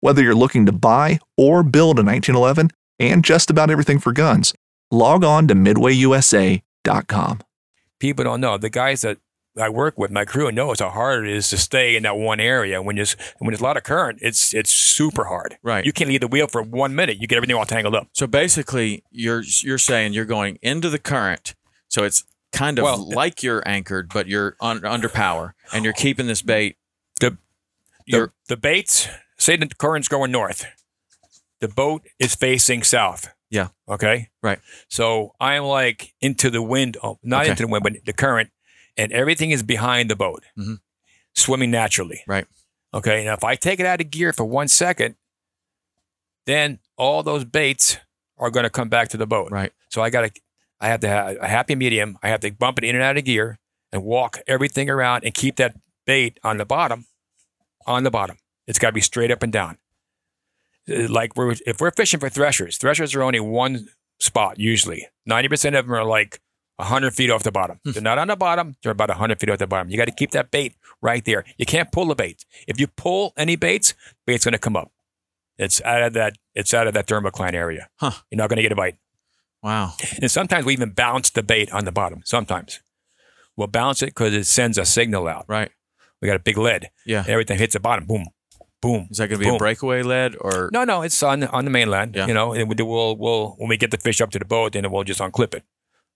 Whether you're looking to buy or build a 1911 and just about everything for guns, log on to midwayusa.com. People don't know. The guys that I work with, my crew, knows how hard it is to stay in that one area. When there's when there's a lot of current, it's it's super hard. Right. You can't leave the wheel for one minute. You get everything all tangled up. So basically, you're you're saying you're going into the current, so it's kind of Well, like you're anchored, but you're un, under power, and you're keeping this bait. The the, the baits, say the current's going north. The boat is facing south. Yeah. Okay. Right. So I'm like into the wind, oh, not Okay. into the wind, but the current, and everything is behind the boat, Mhm. swimming naturally. Right. Okay. Now, if I take it out of gear for one second, then all those baits are going to come back to the boat. right. So I got to, I have to have a happy medium. I have to bump it in and out of gear and walk everything around and keep that bait on the bottom, on the bottom. It's got to be straight up and down. Uh, Like we're, if we're fishing for threshers, threshers are only one spot usually. 90% of them are like 100 feet off the bottom. They're not on the bottom. They're about 100 feet off the bottom. You got to keep that bait right there. You can't pull the bait. If you pull any baits, bait's going to come up. It's out of that. It's out of that thermocline area. Huh. You're not going to get a bite. Wow. And sometimes we even bounce the bait on the bottom. Sometimes We'll bounce it because it sends a signal out. Right. We got a big lead. Yeah. And everything hits the bottom. Boom, boom. Is that going to be a breakaway lead or? No, no, it's on on the mainline. Yeah. You know, and we do- we'll we'll when we get the fish up to the boat, then we'll just unclip it.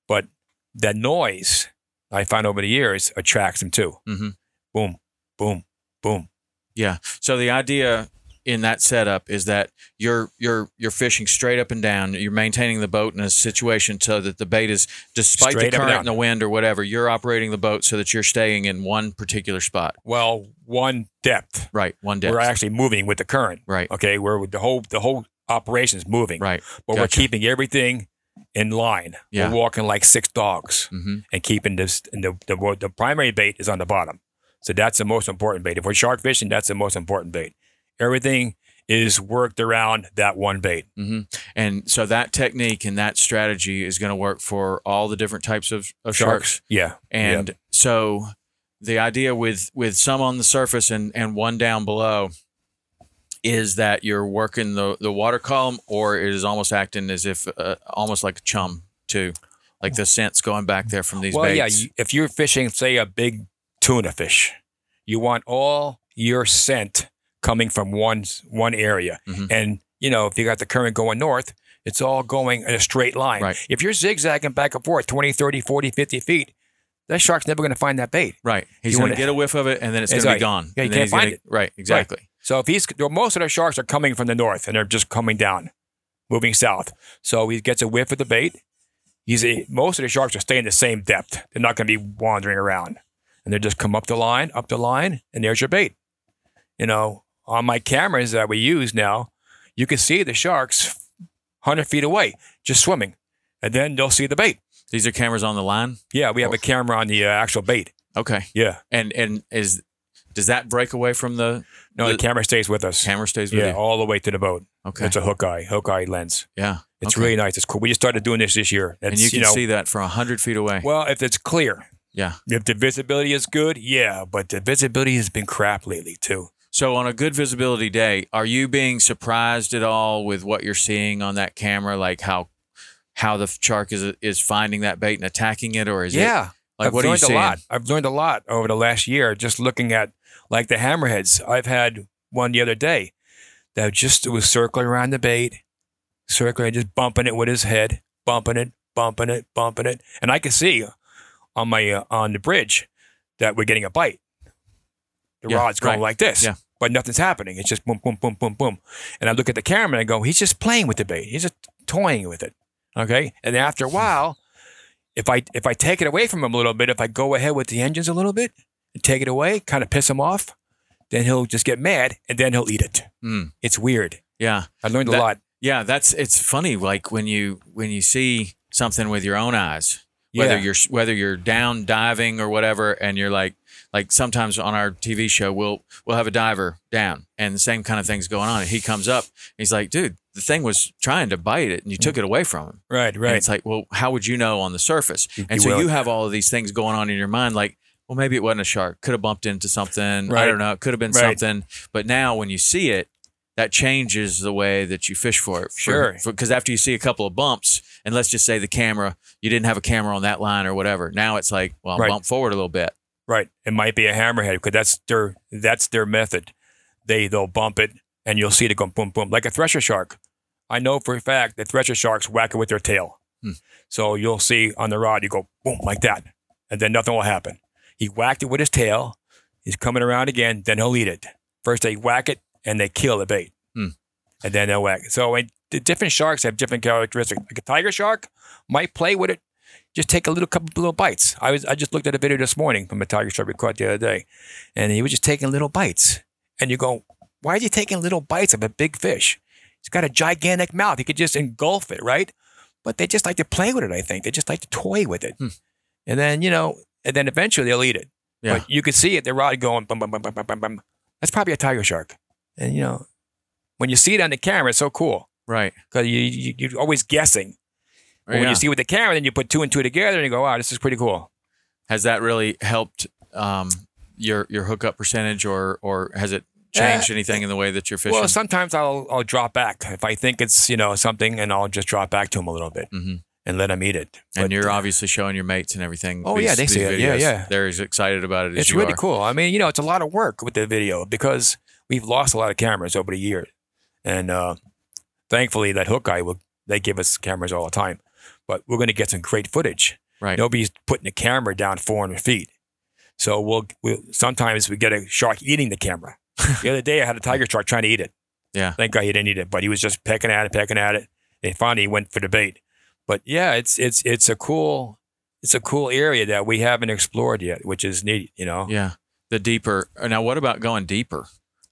But that noise I found over the years attracts them too. Mhm. Boom, boom, boom. Yeah. So the idea in that setup is that you're you're you're fishing straight up and down. You're maintaining the boat in a situation so that the bait is, despite Straight the current and the wind or whatever, you're operating the boat so that you're staying in one particular spot. Well, one depth. Right. One depth. We're actually moving with the current. Right. Okay, where the whole the whole operation is moving. Right. But we're keeping everything in line. Yeah. We're walking like six dogs Mm-hmm. and keeping this. And the, the the primary bait is on the bottom, so that's the most important bait. If we're shark fishing, that's the most important bait. Everything is worked around that one bait. hmm And so that technique and that strategy is going to work for all the different types of, of sharks. Yeah. And so the idea with with some on the surface and and one down below is that you're working the the water column or it is almost acting as if uh, almost like a chum too. Like the scents going back there from these baits. well, yeah. baits. You, if you're fishing, say, a big tuna fish, you want all your scent coming from one one area. Mhm. And you know, if you got the current going north, it's all going in a straight line. Right. If you're zigzagging back and forth 20, 30, 40, 50 feet, that shark's never going to find that bait. right. He's You going to get a whiff of it and then it's going to be gone. Yeah, you can't he's gonna- find it. Right. Exactly. So if he's most of the sharks are coming from the north and they're just coming down, moving south. So he gets a whiff of the bait. He's a, most of the sharks are staying the same depth. They're not going to be wandering around, and they just come up the line, up the line, and there's your bait. You know, on my cameras that we use now, you can see the sharks hundred feet away, just swimming, and then they'll see the bait. These are cameras on the line. Yeah, we have a camera on the uh, actual bait. Okay. Yeah, And and is does that break away from the no, the, The- camera stays with us. camera stays with Yeah, you? all the way to the boat. Okay. It's a hook eye, hook eye lens. yeah. It's Okay. really nice. It's cool. We just started doing this this year. and you can know, see that from hundred feet away. Well, if it's clear, yeah. if the visibility is good, yeah. But the visibility has been crap lately too. So on a good visibility day, are you being surprised at all with what you're seeing on that camera, like how how the shark is is finding that bait and attacking it, or is it yeah, like I've what are you learned a lot. I've learned a lot over the last year just looking at like the hammerheads. I've had one the other day that just was circling around the bait, circling, just bumping it with his head, bumping it, bumping it, bumping it, and I could see on my uh, on the bridge that we're getting a bite. The Yeah, rod's going right. like this. Yeah. But nothing's happening. It's just boom, boom, boom, boom, boom. And I look at the camera and I go, he's just playing with the bait. He's just toying with it. Okay. And after a while, if I if I take it away from him a little bit, if I go ahead with the engines a little bit and take it away, kind of piss him off, then he'll just get mad and then he'll eat it. Mm, It's weird. yeah, I learned That- a lot. yeah. That's it's funny. Like when you when you see something with your own eyes, whether Yeah. you're whether you're down diving or whatever, and you're like like sometimes on our TV show we'll we'll have a diver down and the same kind of things going on, and he comes up, he's like, dude, the thing was trying to bite it, and you took it away from him. Right, And right. it's like, well, how would you know on the surface? You- and you so will. you have all of these things going on in your mind, like, well, maybe it wasn't a shark. Could have bumped into something. I Right. don't know. It could have been Right. something. But now when you see it, that changes the way that you fish for it. Sure. Because after you see a couple of bumps, and let's just say the camera, you didn't have a camera on that line or whatever. Now it's like, well, Right. bump forward a little bit. Right. It might be a hammerhead because that's their that's their method. They they'll bump it and you'll see it go boom boom like a thresher shark. I know for a fact that thresher sharks whack it with their tail. Hmm. So you'll see on the rod you go boom like that, and then nothing will happen. He whacked it with his tail. He's coming around again. Then he'll eat it. First they whack it and they kill the bait, Hmm. and then they'll whack. It. So the different sharks have different characteristics. Like a tiger shark might play with it just take a little couple little bites. I was I just looked at a video this morning from a tiger shark we caught the other day, and he was just taking little bites. And you go, why is he taking little bites of a big fish? He's got a gigantic mouth. He could just engulf it, right? But they just like to play with it. I think they just like to toy with it. Hmm. And then you know, and then eventually they'll eat it. Yeah. But you can see it. The rod going bum bum bum bum bum bum bum. That's probably a tiger shark. And you know, when you see it on the camera, it's so cool Right. because you, you you're always guessing. But when you see with the camera, then you put two and two together and you go, wow, this is pretty cool. Has that really helped um, your your hookup percentage, or or has it changed anything in the way that you're fishing? Well, sometimes I'll I'll drop back if I think it's you know something, and I'll just drop back to him a little bit. Mhm. and let them eat it. And But, you're uh, obviously showing your mates and everything. Oh, yeah, they see it. Yeah, videos. yeah. They're as excited about it as it's really are. cool. I mean, you know, it's a lot of work with the video because we've lost a lot of cameras over the years, and uh, thankfully that hook guy will they give us cameras all the time. But we're going to get some great footage. Right. Nobody's putting a camera down 400 feet, so we'll, we'll sometimes we get a shark eating the camera. the other day I had a tiger shark trying to eat it. Yeah. Thank God he didn't eat it, but he was just pecking at it, pecking at it. And finally he went for the bait. But yeah, it's it's it's a cool it's a cool area that we haven't explored yet, which is neat, you know. Yeah. The deeper. Now, what about going deeper?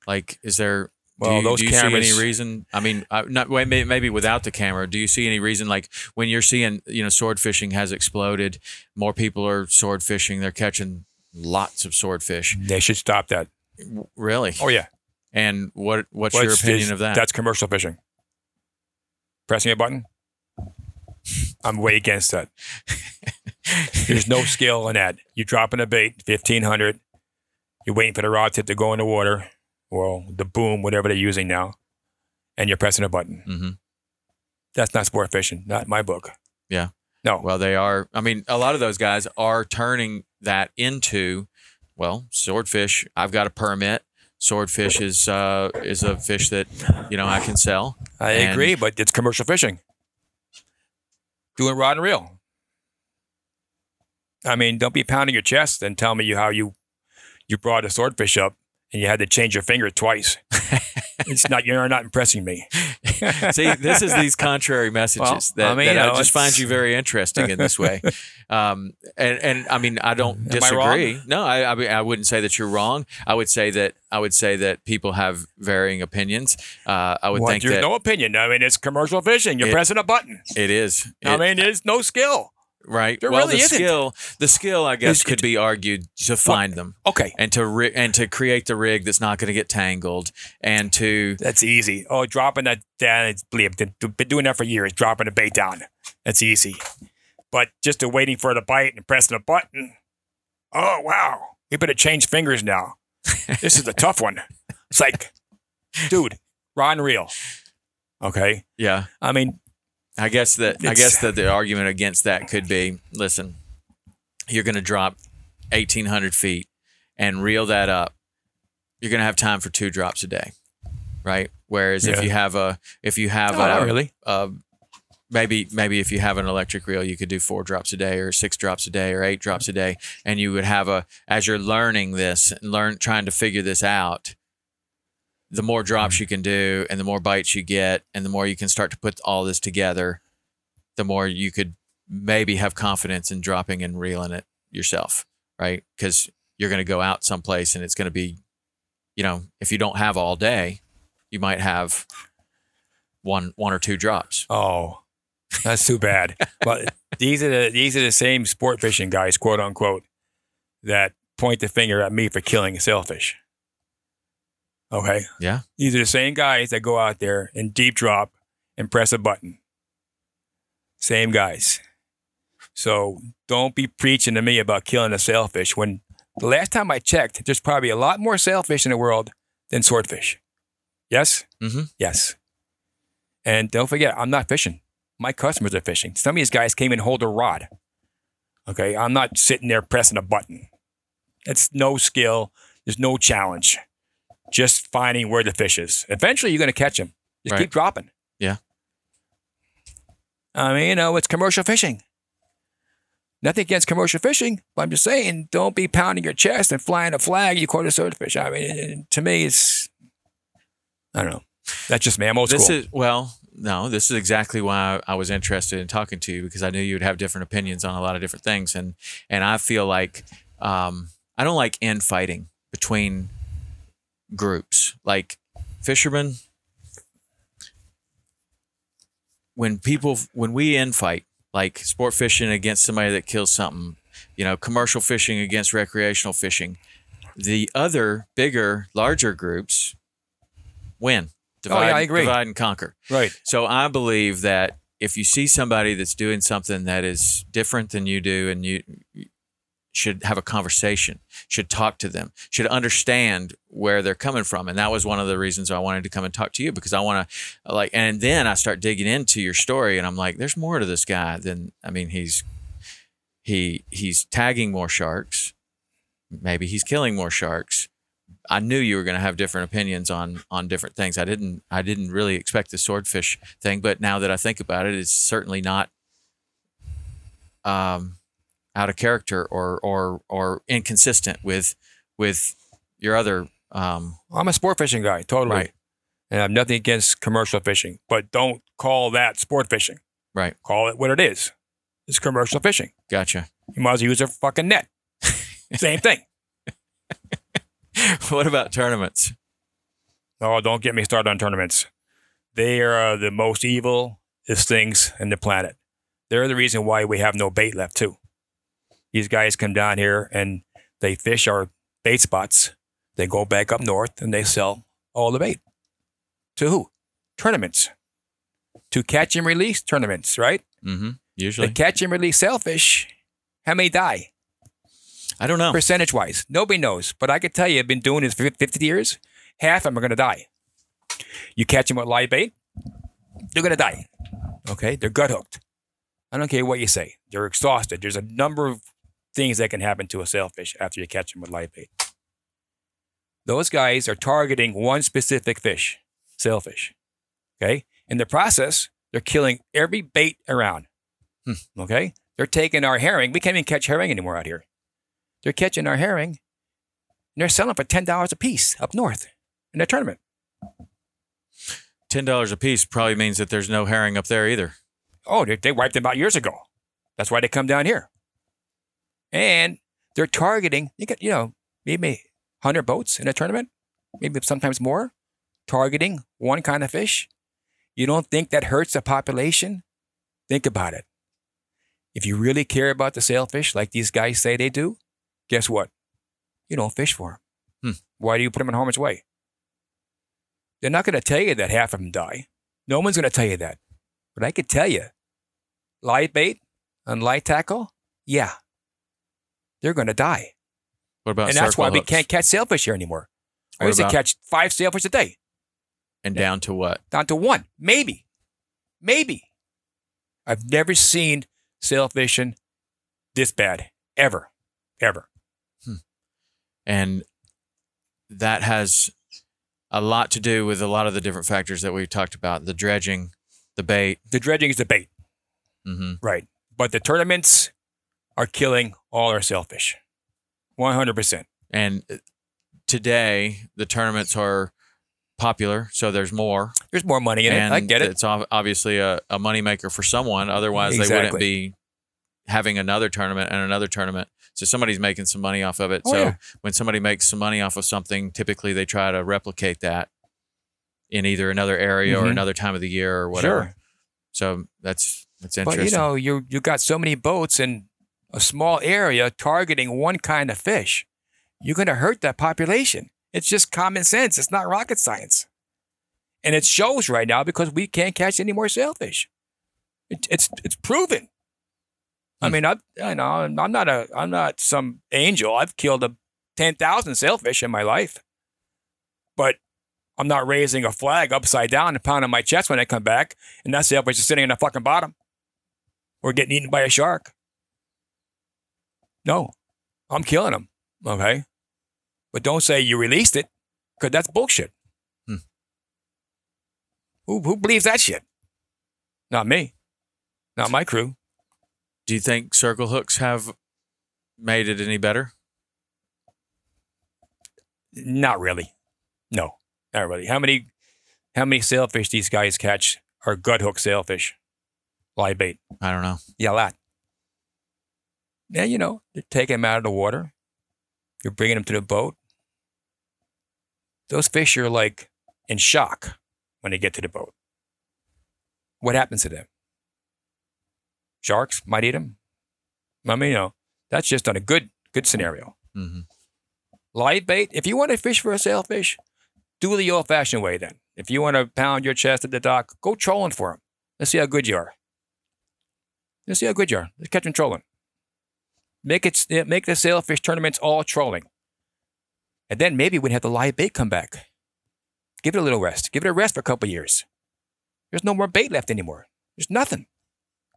Like, is there? Well, do you, those do you cameras- see any reason? I mean, uh, not maybe without the camera. Do you see any reason? Like when you're seeing, you know, sword fishing has exploded. More people are sword fishing. They're catching lots of swordfish. They should stop that. Really? Oh yeah. And what what's Well, your opinion of that? That's commercial fishing. Pressing a button. I'm way against that. There's no skill in that. You're dropping a bait, fifteen hundred. You're waiting for the rod tip to go in the water, or the boom, whatever they're using now, and you're pressing a button. hmm That's not sport fishing. Not my book. Yeah. No. Well, they are. I mean, a lot of those guys are turning that into, well, swordfish. I've got a permit. Swordfish is uh, is a fish that you know I can sell. I And- agree, but it's commercial fishing. Doing rod and reel. I mean, don't be pounding your chest and tell me you how you you brought a swordfish up and you had to change your finger twice. it's not you're not impressing me. See, this is these contrary messages Well, that, I mean, that I know, just find you very interesting in this way. Um, and and I mean, I don't Am I disagree. No, I, I I wouldn't say that you're wrong. I would say that I would say that people have varying opinions. Uh, I would Well, think there's that no opinion. I mean, it's commercial fishing. You're It- pressing a button. it is. I It- mean, there's no skill. Right. there well, really the isn't. skill, the skill, I guess, It's- could be argued to find them. Okay. and to ri- and to create the rig that's not going to get tangled and to That's easy. Oh, dropping that down. It's believe been doing that for years. Dropping a bait down. That's easy. But just to waiting for the bite and pressing a button. Oh wow! You better change fingers now. This is a tough one. It's like, dude, rod and reel. Okay. yeah I mean, i guess that i guess that the argument against that could be listen you're going to drop 1800 feet and reel that up you're going to have time for two drops a day right whereas if you have a if you have oh, a, really. uh, maybe maybe if you have an electric reel, you could do four drops a day, or six drops a day, or eight drops a day, and you would have a as you're learning this and learn trying to figure this out. The more drops mm-hmm. you can do, and the more bites you get, and the more you can start to put all this together, the more you could maybe have confidence in dropping and reeling it yourself, right? Because you're going to go out someplace, and it's going to be, you know, if you don't have all day, you might have one one or two drops. Oh, that's too bad. but these are the these are the same sport fishing guys, quote unquote, that point the finger at me for killing a sailfish. Okay. Yeah. These are the same guys that go out there and deep drop and press a button. Same guys. So don't be preaching to me about killing a sailfish when the last time I checked, there's probably a lot more sailfish in the world than swordfish. Yes? Mm-hmm. Yes. And don't forget, I'm not fishing. My customers are fishing. Some of these guys came and hold a rod. Okay. I'm not sitting there pressing a button. It's no skill. There's no challenge. Just finding where the fish is. Eventually, you're going to catch them. Just Right. keep dropping. Yeah. I mean, you know, it's commercial fishing. Nothing against commercial fishing, but I'm just saying, don't be pounding your chest and flying a flag. You caught a swordfish. I mean, to me, it's I don't know. That's just me. I'm old this school. is well no this is exactly why i was interested in talking to you because i knew you would have different opinions on a lot of different things and and i feel like um i don't like infighting between groups like fishermen when people when we infight like sport fishing against somebody that kills something you know commercial fishing against recreational fishing the other bigger larger groups win Oh, yeah, I agree. divide and conquer right. so I believe that if you see somebody that's doing something that is different than you do and you should have a conversation, should talk to them, should understand where they're coming from. And that was one of the reasons I wanted to come and talk to you because I want to like and then I start digging into your story and I'm like there's more to this guy than I mean he's he he's tagging more sharks. Maybe he's killing more sharks. I knew you were going to have different opinions on on different things. I didn't I didn't really expect the swordfish thing, but now that I think about it, it's certainly not um, out of character or or or inconsistent with with your other. Um, I'm a sport fishing guy, totally. Right. And I have nothing against commercial fishing, but don't call that sport fishing. right. Call it what it is. It's commercial fishing. Gotcha. You might as well use a fucking net. Same thing. what about tournaments? Oh, don't get me started on tournaments. They are the most evil things in the planet. They're the reason why we have no bait left too. These guys come down here and they fish our bait spots. They go back up north and they sell all the bait. To who? Tournaments. To catch and release tournaments, right? Mm-hmm. The Usually, catch and release sailfish, how many die? I don't know. percentage wise. Nobody knows, but I can tell you, I've been doing this for 50 years. Half of them are going to die. You catch them with live bait, they're going to die. Okay, they're gut hooked. I don't care what you say. They're exhausted. There's a number of things that can happen to a sailfish after you catch them with live bait. Those guys are targeting one specific fish, sailfish. Okay, in the process, they're killing every bait around. Hmm. Okay, they're taking our herring. We can't even catch herring anymore out here. They're catching our herring and they're selling for ten dollars a piece up north in a tournament. Ten dollars a piece probably means that there's no herring up there either. Oh, they, they wiped them out years ago. That's why they come down here. And they're targeting. You got you know maybe hundred boats in a tournament, maybe sometimes more, targeting one kind of fish. You don't think that hurts the population? Think about it. If you really care about the sailfish, like these guys say they do, guess what? You don't fish for them. Hmm. Why do you put them in harm's way? They're not going to tell you that half of them die. No one's going to tell you that. But I could tell you, light bait and light tackle, yeah, they're going to die. What about and that's why we can't catch sailfish here anymore. I What used to catch five sailfish a day, and down to what? down to one, maybe, maybe. I've never seen sailfishing this bad, ever, ever. and that has a lot to do with a lot of the different factors that we've talked about the dredging the bait The dredging is the bait, hmm right? But the tournaments are killing all our sailfish, hundred percent. and uh, today the tournaments are popular so there's more There's more money in and it. I get it. it's obviously a, a moneymaker for someone otherwise they wouldn't be having another tournament and another tournament so somebody's making some money off of it Oh, so yeah. when somebody makes some money off of something typically they try to replicate that in either another area or Mhm. another time of the year or whatever Sure. so that's that's interesting. But you know, you you got so many boats in a small area targeting one kind of fish. You're going to hurt that population. It's just common sense. It's not rocket science, and it shows right now because we can't catch any more sailfish. It, it's it's proven. I Hmm. mean, I I know I'm not a I'm not some angel. I've killed a ten thousand sailfish in my life, but I'm not raising a flag upside down and pounding my chest when I come back, and that sailfish is sitting in the fucking bottom or getting eaten by a shark. No, I'm killing them. Okay. But don't say you released it because that's bullshit. Hmm. Who, who believes that shit? Not me. Not my crew. do you think circle hooks have made it any better Not really. No, not really. How many, how many sailfish these guys catch are gut hook sailfish? Live bait. i don't know Yeah, a lot. Yeah, you know, they're taking them out of the water. You're bringing them to the boat. Those fish are like in shock when they get to the boat. What happens to them? Sharks might eat them. I mean, you know, that's just on a good, good scenario. hmm Live bait, if you want to fish for a sailfish, do it the old fashioned way then. If you want to pound your chest at the dock, go trolling for them. Let's see how good you are. Let's see how good you are. Let's catch them trolling. Make it make the sailfish tournaments all trolling, and then maybe we'd have the live bait come back. Give it a little rest. Give it a rest for a couple years. There's no more bait left anymore. There's nothing.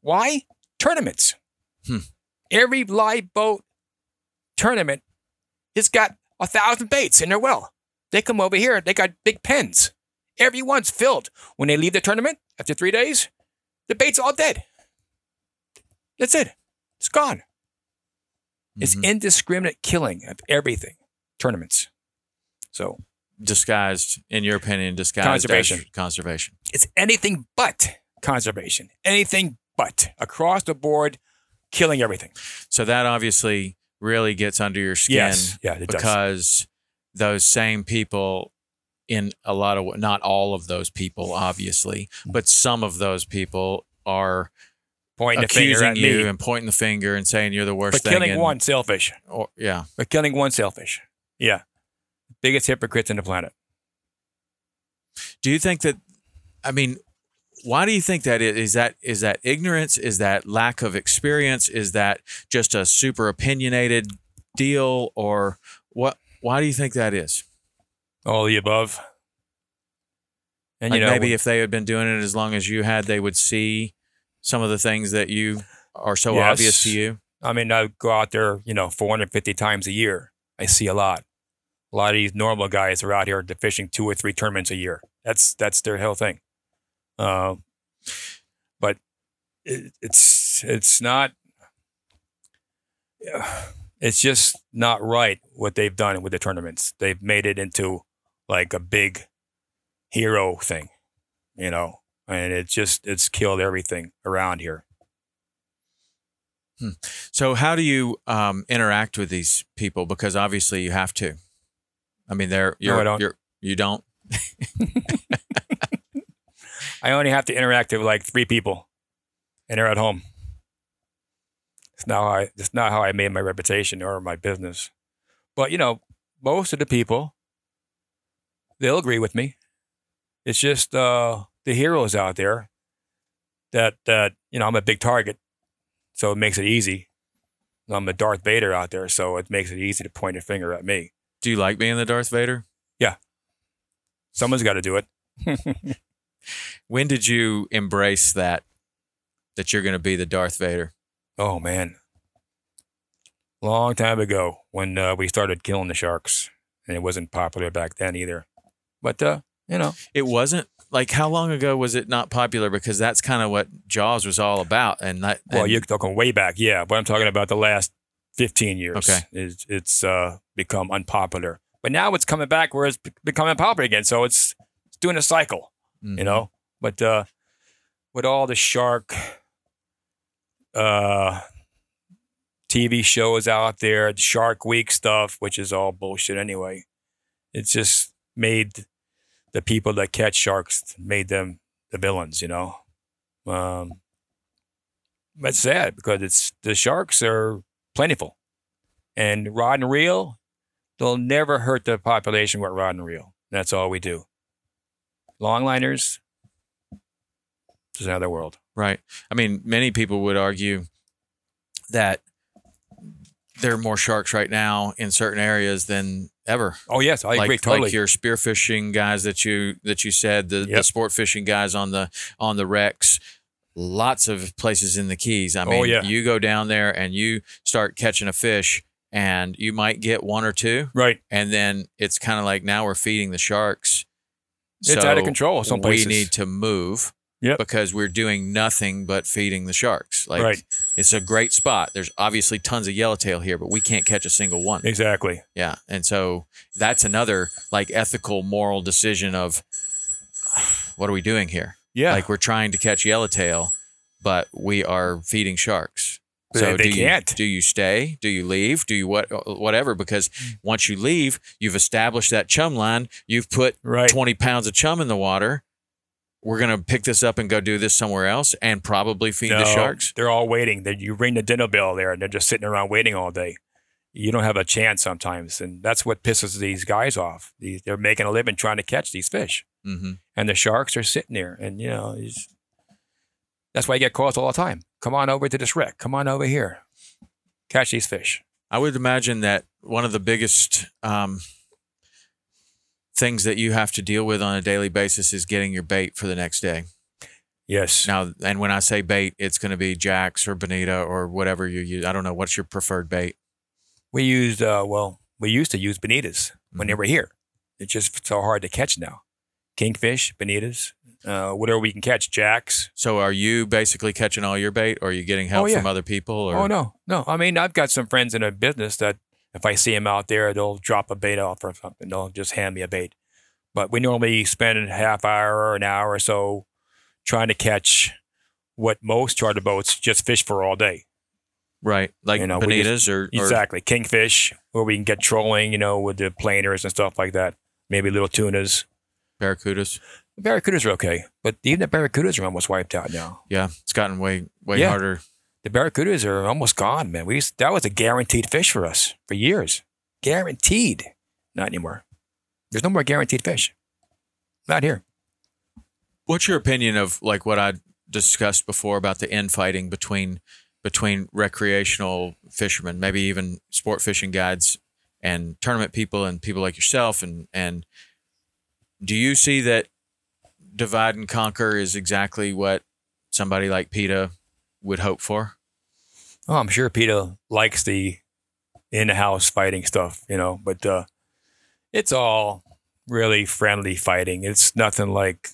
Why? Tournaments. Hmm. Every live boat tournament has got a thousand baits in their well. They come over here, they got big pens. Everyone's filled. When they leave the tournament after three days, the bait's all dead. That's it. It's gone. It's Mhm. indiscriminate killing of everything. Tournaments. So disguised, in your opinion, disguised Conservation. conservation. it's anything but conservation. Anything but across the board, killing everything. So that obviously really gets under your skin Yes. Yeah, it does. because those same people in a lot of not all of those people obviously but some of those people are Pointing the finger accusing at you me. and pointing the finger and saying you're the worst But killing in- one selfish. or, yeah But killing one sailfish. Yeah. Biggest hypocrites on the planet. do you think that i mean why do you think that is? Is that is that ignorance? Is that lack of experience? Is that just a super opinionated deal, or what? Why do you think that is? All the above. And Like you know, maybe if they had been doing it as long as you had, they would see some of the things that you are so Yes. obvious to you. I mean, I go out there, you know, 450 times a year. I see a lot. A lot of these normal guys are out here fishing two or three tournaments a year. That's that's their whole thing. Uh, but it, it's it's not. It's just not right what they've done with the tournaments. They've made it into like a big hero thing, you know, and it just it's killed everything around here. So how do you um, interact with these people? Because obviously you have to. I mean, they're you're, I don't. you're you don't. I only have to interact with like three people, and they're at home. It's not how I. It's not how I made my reputation or my business. But you know, most of the people, they'll agree with me. It's just uh, the heroes out there that that you know I'm a big target, so it makes it easy. I'm a Darth Vader out there, so it makes it easy to point a finger at me. Do you like being the Darth Vader? Yeah, someone's got to do it. When did you embrace that? That you're going to be the Darth Vader? Oh man, long time ago when uh, we started killing the sharks, and it wasn't popular back then either. But uh, you know, It wasn't like how long ago was it not popular? Because that's kind of what Jaws was all about. And that, well, and- you're talking way back, yeah. But I'm talking about the last 15 years. Okay. it's, it's uh, become unpopular, but now it's coming back where it's becoming popular again. So it's it's doing a cycle, Mhm. you know. But uh, with all the shark uh, TV shows out there, the Shark Week stuff, which is all bullshit anyway. It's just made the people that catch sharks made them the villains, you know. Um, that's sad because it's the sharks are plentiful, and rod and reel, they'll never hurt the population with rod and reel. That's all we do. Longliners, it's another world. Right. I mean, many people would argue that there are more sharks right now in certain areas than ever. Oh yes, I like, agree totally. like your spearfishing guys that you that you said the, the sport fishing guys on the on the wrecks. Lots of places in the Keys. I Oh, mean, yeah. you go down there and you start catching a fish, and you might get one or two, right, and then it's kind of like now we're feeding the sharks. it's out of control. Some places. we need to move Yep. because we're doing nothing but feeding the sharks. Like Right. It's a great spot. There's obviously tons of yellowtail here, but we can't catch a single one. exactly. Yeah. And so that's another like ethical, moral decision of what are we doing here? Yeah, Like we're trying to catch yellowtail, but we are feeding sharks. So they do you can't. do you stay? Do you leave? Do you what whatever? Because once you leave, you've established that chum line. You've put right. 20 pounds of chum in the water. We're going to pick this up and go do this somewhere else and probably feed the sharks. They're all waiting. They, you ring the dinner bell there, and they're just sitting around waiting all day. You don't have a chance sometimes, and that's what pisses these guys off. These, they're making a living trying to catch these fish, hmm and the sharks are sitting there, and you know, that's why you get calls all the time. Come on over to this wreck. Come on over here. catch these fish. I would imagine that one of the biggest um, things that you have to deal with on a daily basis is getting your bait for the next day. Yes. Now, and when I say bait, it's going to be Jacks or Bonita or whatever you use. I don't know what's your preferred bait. We used uh, well, we used to use bonitas when they Mhm. were here. It's just so hard to catch now. Kingfish, bonitas, uh, whatever we can catch, jacks. So, are you basically catching all your bait, or are you getting help Oh, yeah. from other people? Or Oh no, no. I mean, I've got some friends in a business that if I see them out there, they'll drop a bait off or something. They'll just hand me a bait. But we normally spend a half hour or an hour or so trying to catch what most charter boats just fish for all day. right, like You know, bonitas or, or Exactly, kingfish, where we can get trolling, you know, with the planers and stuff like that. Maybe little tunas. barracudas. Barracudas are okay, but even the barracudas are almost wiped out now. Yeah, it's gotten way way Yeah. harder. The barracudas are almost gone, man. We used, that was a guaranteed fish for us for years. Guaranteed. Not anymore. There's no more guaranteed fish. Not here. What's your opinion of like what I discussed before about the infighting between between recreational fishermen, maybe even sport fishing guides and tournament people and people like yourself and and do you see that divide and conquer is exactly what somebody like PETA would hope for? Oh, I'm sure PETA likes the in-house fighting stuff, you know, but uh, it's all really friendly fighting. It's nothing like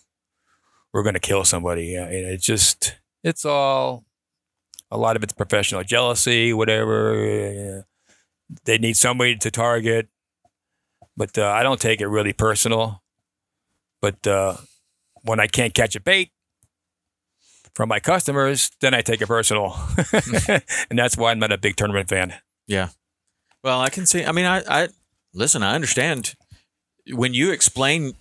we're going to kill somebody. It's just, it's all, a lot of it's professional jealousy, whatever. They need somebody to target, but uh, I don't take it really personal. But uh, when I can't catch a bait from my customers, then I take it personal, and that's why I'm not a big tournament fan. Yeah. Well, I can see. I mean, I, I listen. I understand when you explain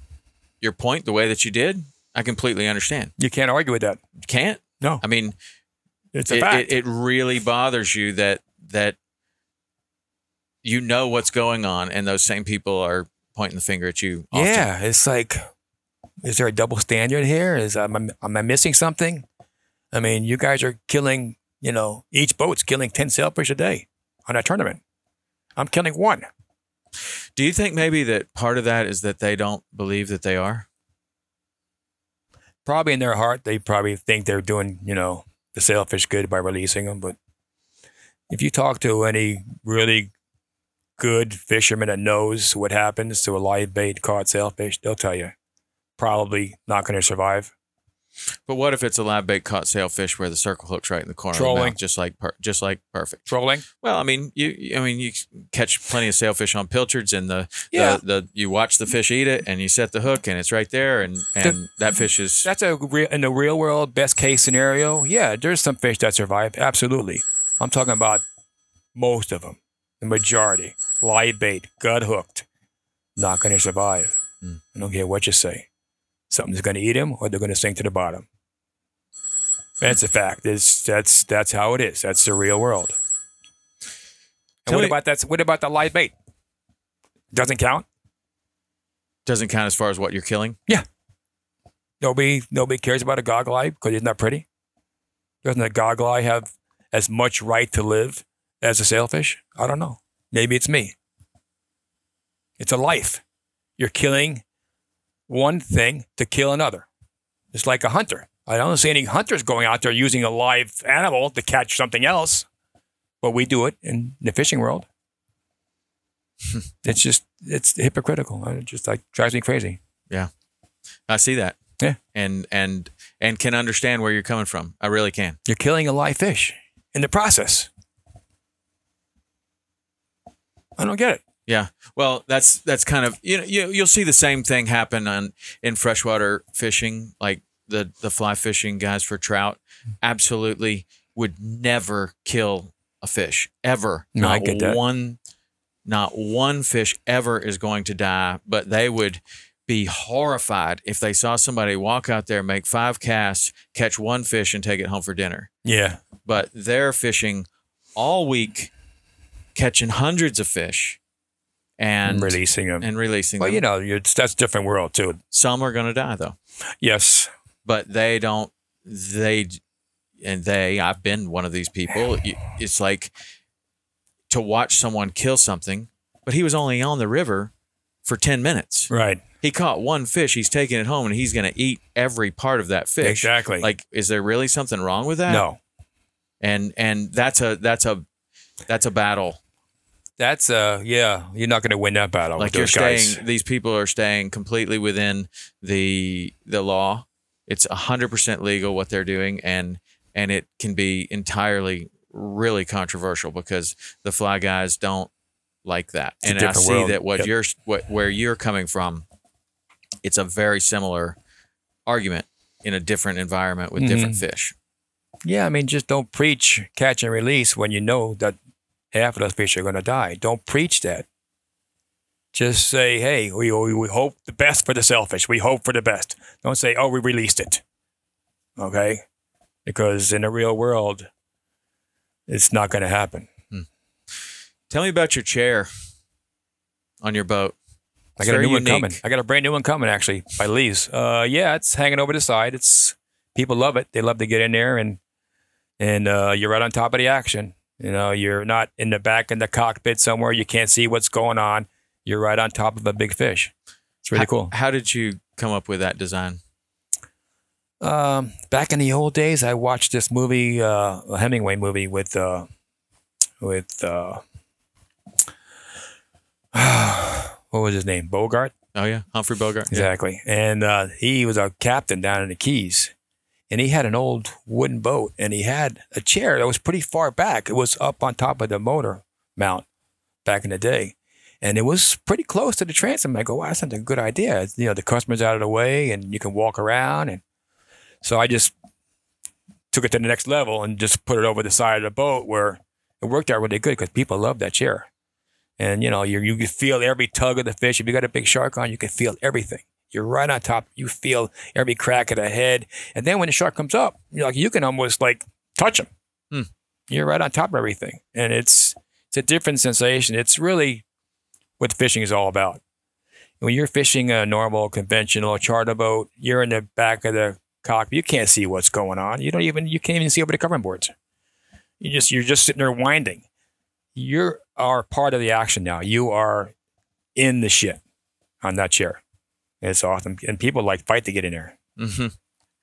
your point the way that you did. I completely understand. You can't argue with that. You can't. No, I mean, it's a it, fact. it, it really bothers you that that you know what's going on, and those same people are pointing the finger at you. Often. yeah, it's like, is there a double standard here? Is am I, am I missing something? I mean, you guys are killing. You know, each boat's killing ten sailfish a day on a tournament. I'm killing one. Do you think maybe that part of that is that they don't believe that they are? Probably in their heart, they probably think they're doing, you know, the sailfish good by releasing them. But if you talk to any really good fisherman that knows what happens to a live bait caught sailfish, they'll tell you probably not going to survive. But what if it's a live bait caught sailfish where the circle hook's right in the corner, of the Trolling. mouth, just like per, just like perfect? Trolling? Well, I mean, you I mean you catch plenty of sailfish on pilchards, and the Yeah. the, the you watch the fish eat it, and you set the hook, and it's right there, and and that fish is That's a real in the real world best case scenario. Yeah, there's some fish that survive. Absolutely. I'm talking about most of them, the majority, live bait, gut hooked, not going to survive. Hmm. I don't care what you say. Something's going to eat them, or they're going to sink to the bottom. That's a fact. It's, that's that's how it is. That's the real world. And Tell what me- about that? What about the live bait? Doesn't count. doesn't count as far as what you're killing. Yeah. Nobody nobody cares about a goggle eye because it's not pretty. Doesn't a goggle eye have as much right to live as a sailfish? I don't know. Maybe it's me. It's a life. You're killing one thing to kill another. It's like a hunter. I don't see any hunters going out there using a live animal to catch something else, but we do it in the fishing world. it's just it's hypocritical. It just like drives me crazy. Yeah, I see that. Yeah. And and and can understand where you're coming from. I really can. You're killing a live fish in the process. I don't get it. Yeah. Well, that's that's kind of you know you you'll see the same thing happen on in freshwater fishing, like the the fly fishing guys for trout. Absolutely would never kill a fish ever. No, I not get that. one, not one fish ever is going to die. But they would be horrified if they saw somebody walk out there, make five casts, catch one fish, and take it home for dinner. Yeah. But they're fishing all week, catching hundreds of fish, and releasing them. and releasing well, them. Well, you know, you're, that's a different world too. Some are going to die though, Yes. but they don't. They and they. I've been one of these people. It's like to watch someone kill something, but he was only on the river for 10 minutes. Right. He caught one fish, he's taking it home and he's going to eat every part of that fish. Exactly. Like is there really something wrong with that? no. And and that's a that's a that's a battle. That's uh yeah, you're not going to win that battle. like with you're those guys. these people are staying completely within the the law. It's 100% legal what they're doing and and it can be entirely really controversial because the fly guys don't like that. It's and I see world. that what Yep. you're what where you're coming from it's a very similar argument in a different environment with different Mm-hmm. fish. Yeah, I mean, just don't preach catch and release when you know that half of those fish are going to die. Don't preach that. Just say, hey, we, we, hope the best for the sailfish. We hope for the best. Don't say, oh, we released it. Okay? Because in the real world, it's not going to happen. Tell me about your chair on your boat. I got a new one coming. I got a brand new one coming actually by Lee's. Uh, yeah, it's hanging over the side. It's people love it. They love to get in there and and uh, you're right on top of the action. You know, you're not in the back in the cockpit somewhere. You can't see what's going on. You're right on top of a big fish. It's really How- cool. How did you come up with that design? Um, back in the old days, I watched this movie, uh, a Hemingway movie with uh, with uh, what was his name? Bogart. Oh yeah, Humphrey Bogart. Yeah. Exactly. And uh, he was a captain down in the Keys. And he had an old wooden boat and he had a chair that was pretty far back. It was up on top of the motor mount back in the day. And it was pretty close to the transom. I go, wow, that's not a good idea. You know, the customer's out of the way and you can walk around. And so I just took it to the next level and just put it over the side of the boat where it worked out really good because people love that chair. And you know, you you can feel every tug of the fish. If you got a big shark on, you can feel everything. You're right on top. You feel every crack of the head. And then when the shark comes up, you're like you can almost like touch him. Hmm. You're right on top of everything, and it's it's a different sensation. It's really what fishing is all about. When you're fishing a normal, conventional charter boat, you're in the back of the cockpit. You can't see what's going on. You don't even you can't even see over the covering boards. You just you're just sitting there winding you are part of the action now. You are in the shit on that chair. It's awesome, and people like fight to get in there. hmm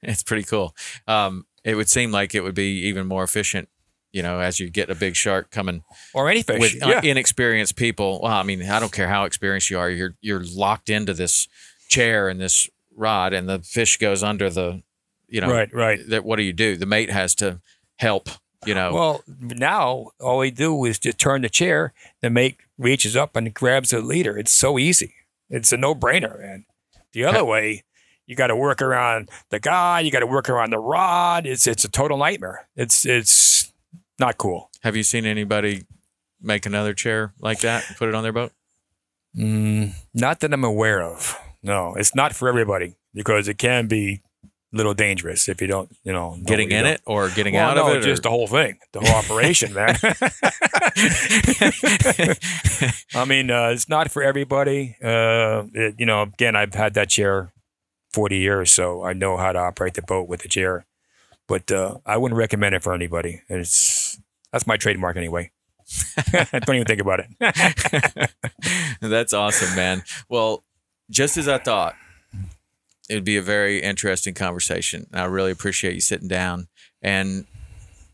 It's pretty cool. Um, it would seem like it would be even more efficient, you know, as you get a big shark coming Or any fish. with uh, yeah. inexperienced people. Well, I mean, I don't care how experienced you are. You're you're locked into this chair and this rod, and the fish goes under the, you know, right, right. That what do you do? The mate has to help. You know, Well, now all we do is just turn the chair. The mate reaches up and grabs the leader. It's so easy. It's a no-brainer, man. The other way, you got to work around the guy. You got to work around the rod. It's it's a total nightmare. It's it's not cool. have you seen anybody make another chair like that and put it on their boat? Mm, not that I'm aware of. No, it's not for everybody because it can be little dangerous if you don't, you know, Getting in it or getting. Well, out no, of it? just the whole thing, the whole operation, man. I mean, uh, it's not for everybody. Uh, it- you know, again, I've had that chair 40 years, so I know how to operate the boat with the chair. But uh, I wouldn't recommend it for anybody. It's that's my trademark anyway. Don't even think about it. That's awesome, man. Well, just as I thought, it would be a very interesting conversation. I really appreciate you sitting down and,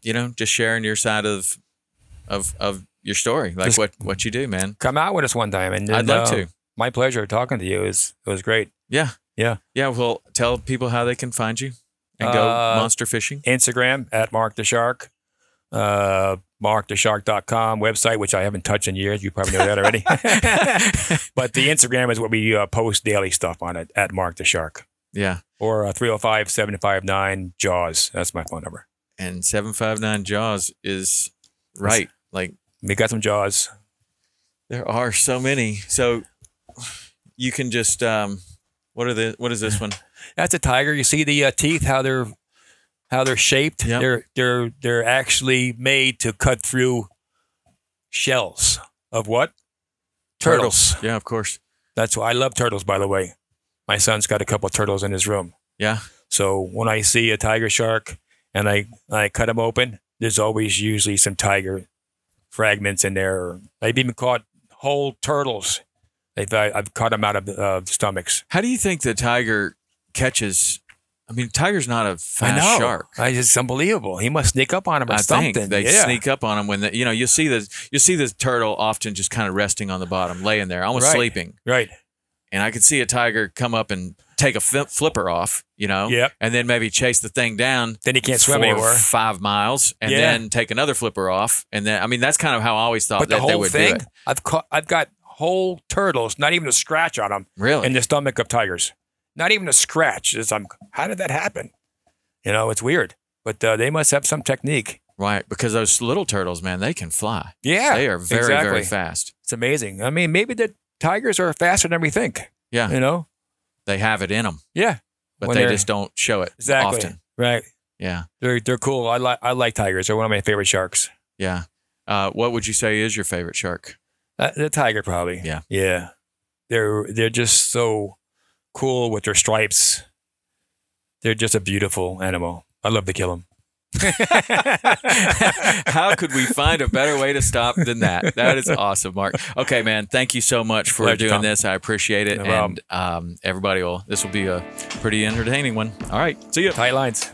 you know, just sharing your side of of of your story, like Just- what what you do, man. Come out with us one time, and I'd love uh, to. My pleasure talking to you. It was it was great. Yeah, Yeah. yeah. Well, tell people how they can find you and go Uh, monster fishing. Instagram at Mark the Shark, uh, marktheshark.com website, which I haven't touched in years. You probably know that already. but the Instagram is what we uh, post daily stuff on it at Mark the Shark Yeah, or uh, 305 759 JAWS. That's my phone number. and seven five nine Jaws is right. Like We got some JAWS. there are so many, so you can just um, what are the what is this one? That's a tiger. You see the uh, teeth, how they're how they're shaped. Yep. They're they're they're actually made to cut through shells of what? Turtles. Yeah, of course. That's why I love turtles. By the way, my son's got a couple of turtles in his room. Yeah. So when I see a tiger shark and I I cut him open, there's always usually some tiger fragments in there. They've even caught whole turtles. They've I, I've caught them out of uh, stomachs. How do you think the tiger catches? I mean, tiger's not a fast know. shark. I, it's unbelievable. He must sneak up on him or I something. think they yeah. sneak up on him when you know you see the you see the turtle often just kind of resting on the bottom, laying there, almost Right. sleeping. Right. And I could see a tiger come up and take a flipper off, you know, Yep. and then maybe chase the thing down. Then he can't swim anymore. Five miles, and Yeah. then take another flipper off, and then I mean that's kind of how I always thought But the that they would thing, do it. I've caught, I've got whole turtles, not even a scratch on them, Really? in the stomach of tigers. Not even a scratch. It's, um, how did that happen? You know, it's weird. But uh, they must have some technique. right, because those little turtles, man, they can fly. Yeah, they are very exactly. very fast. It's amazing. I mean, maybe the tigers are faster than we think. Yeah, You know? they have it in them, Yeah, but When they just don't show it exactly. often. Right. Yeah, They're they're cool. I like I like tigers. They're one of my favorite sharks. yeah. Uh, what would you say is your favorite shark? Uh, the tiger probably. Yeah. Yeah. They're they're just so cool with their stripes. They're just a beautiful animal. I love to kill them. How could we find a better way to stop than that? That is awesome, Mark. Okay, man. Thank you so much for Pleasure, doing Tom. this. I appreciate it. No and um, everybody will, this will be a pretty entertaining one. All right. See you. Tight lines.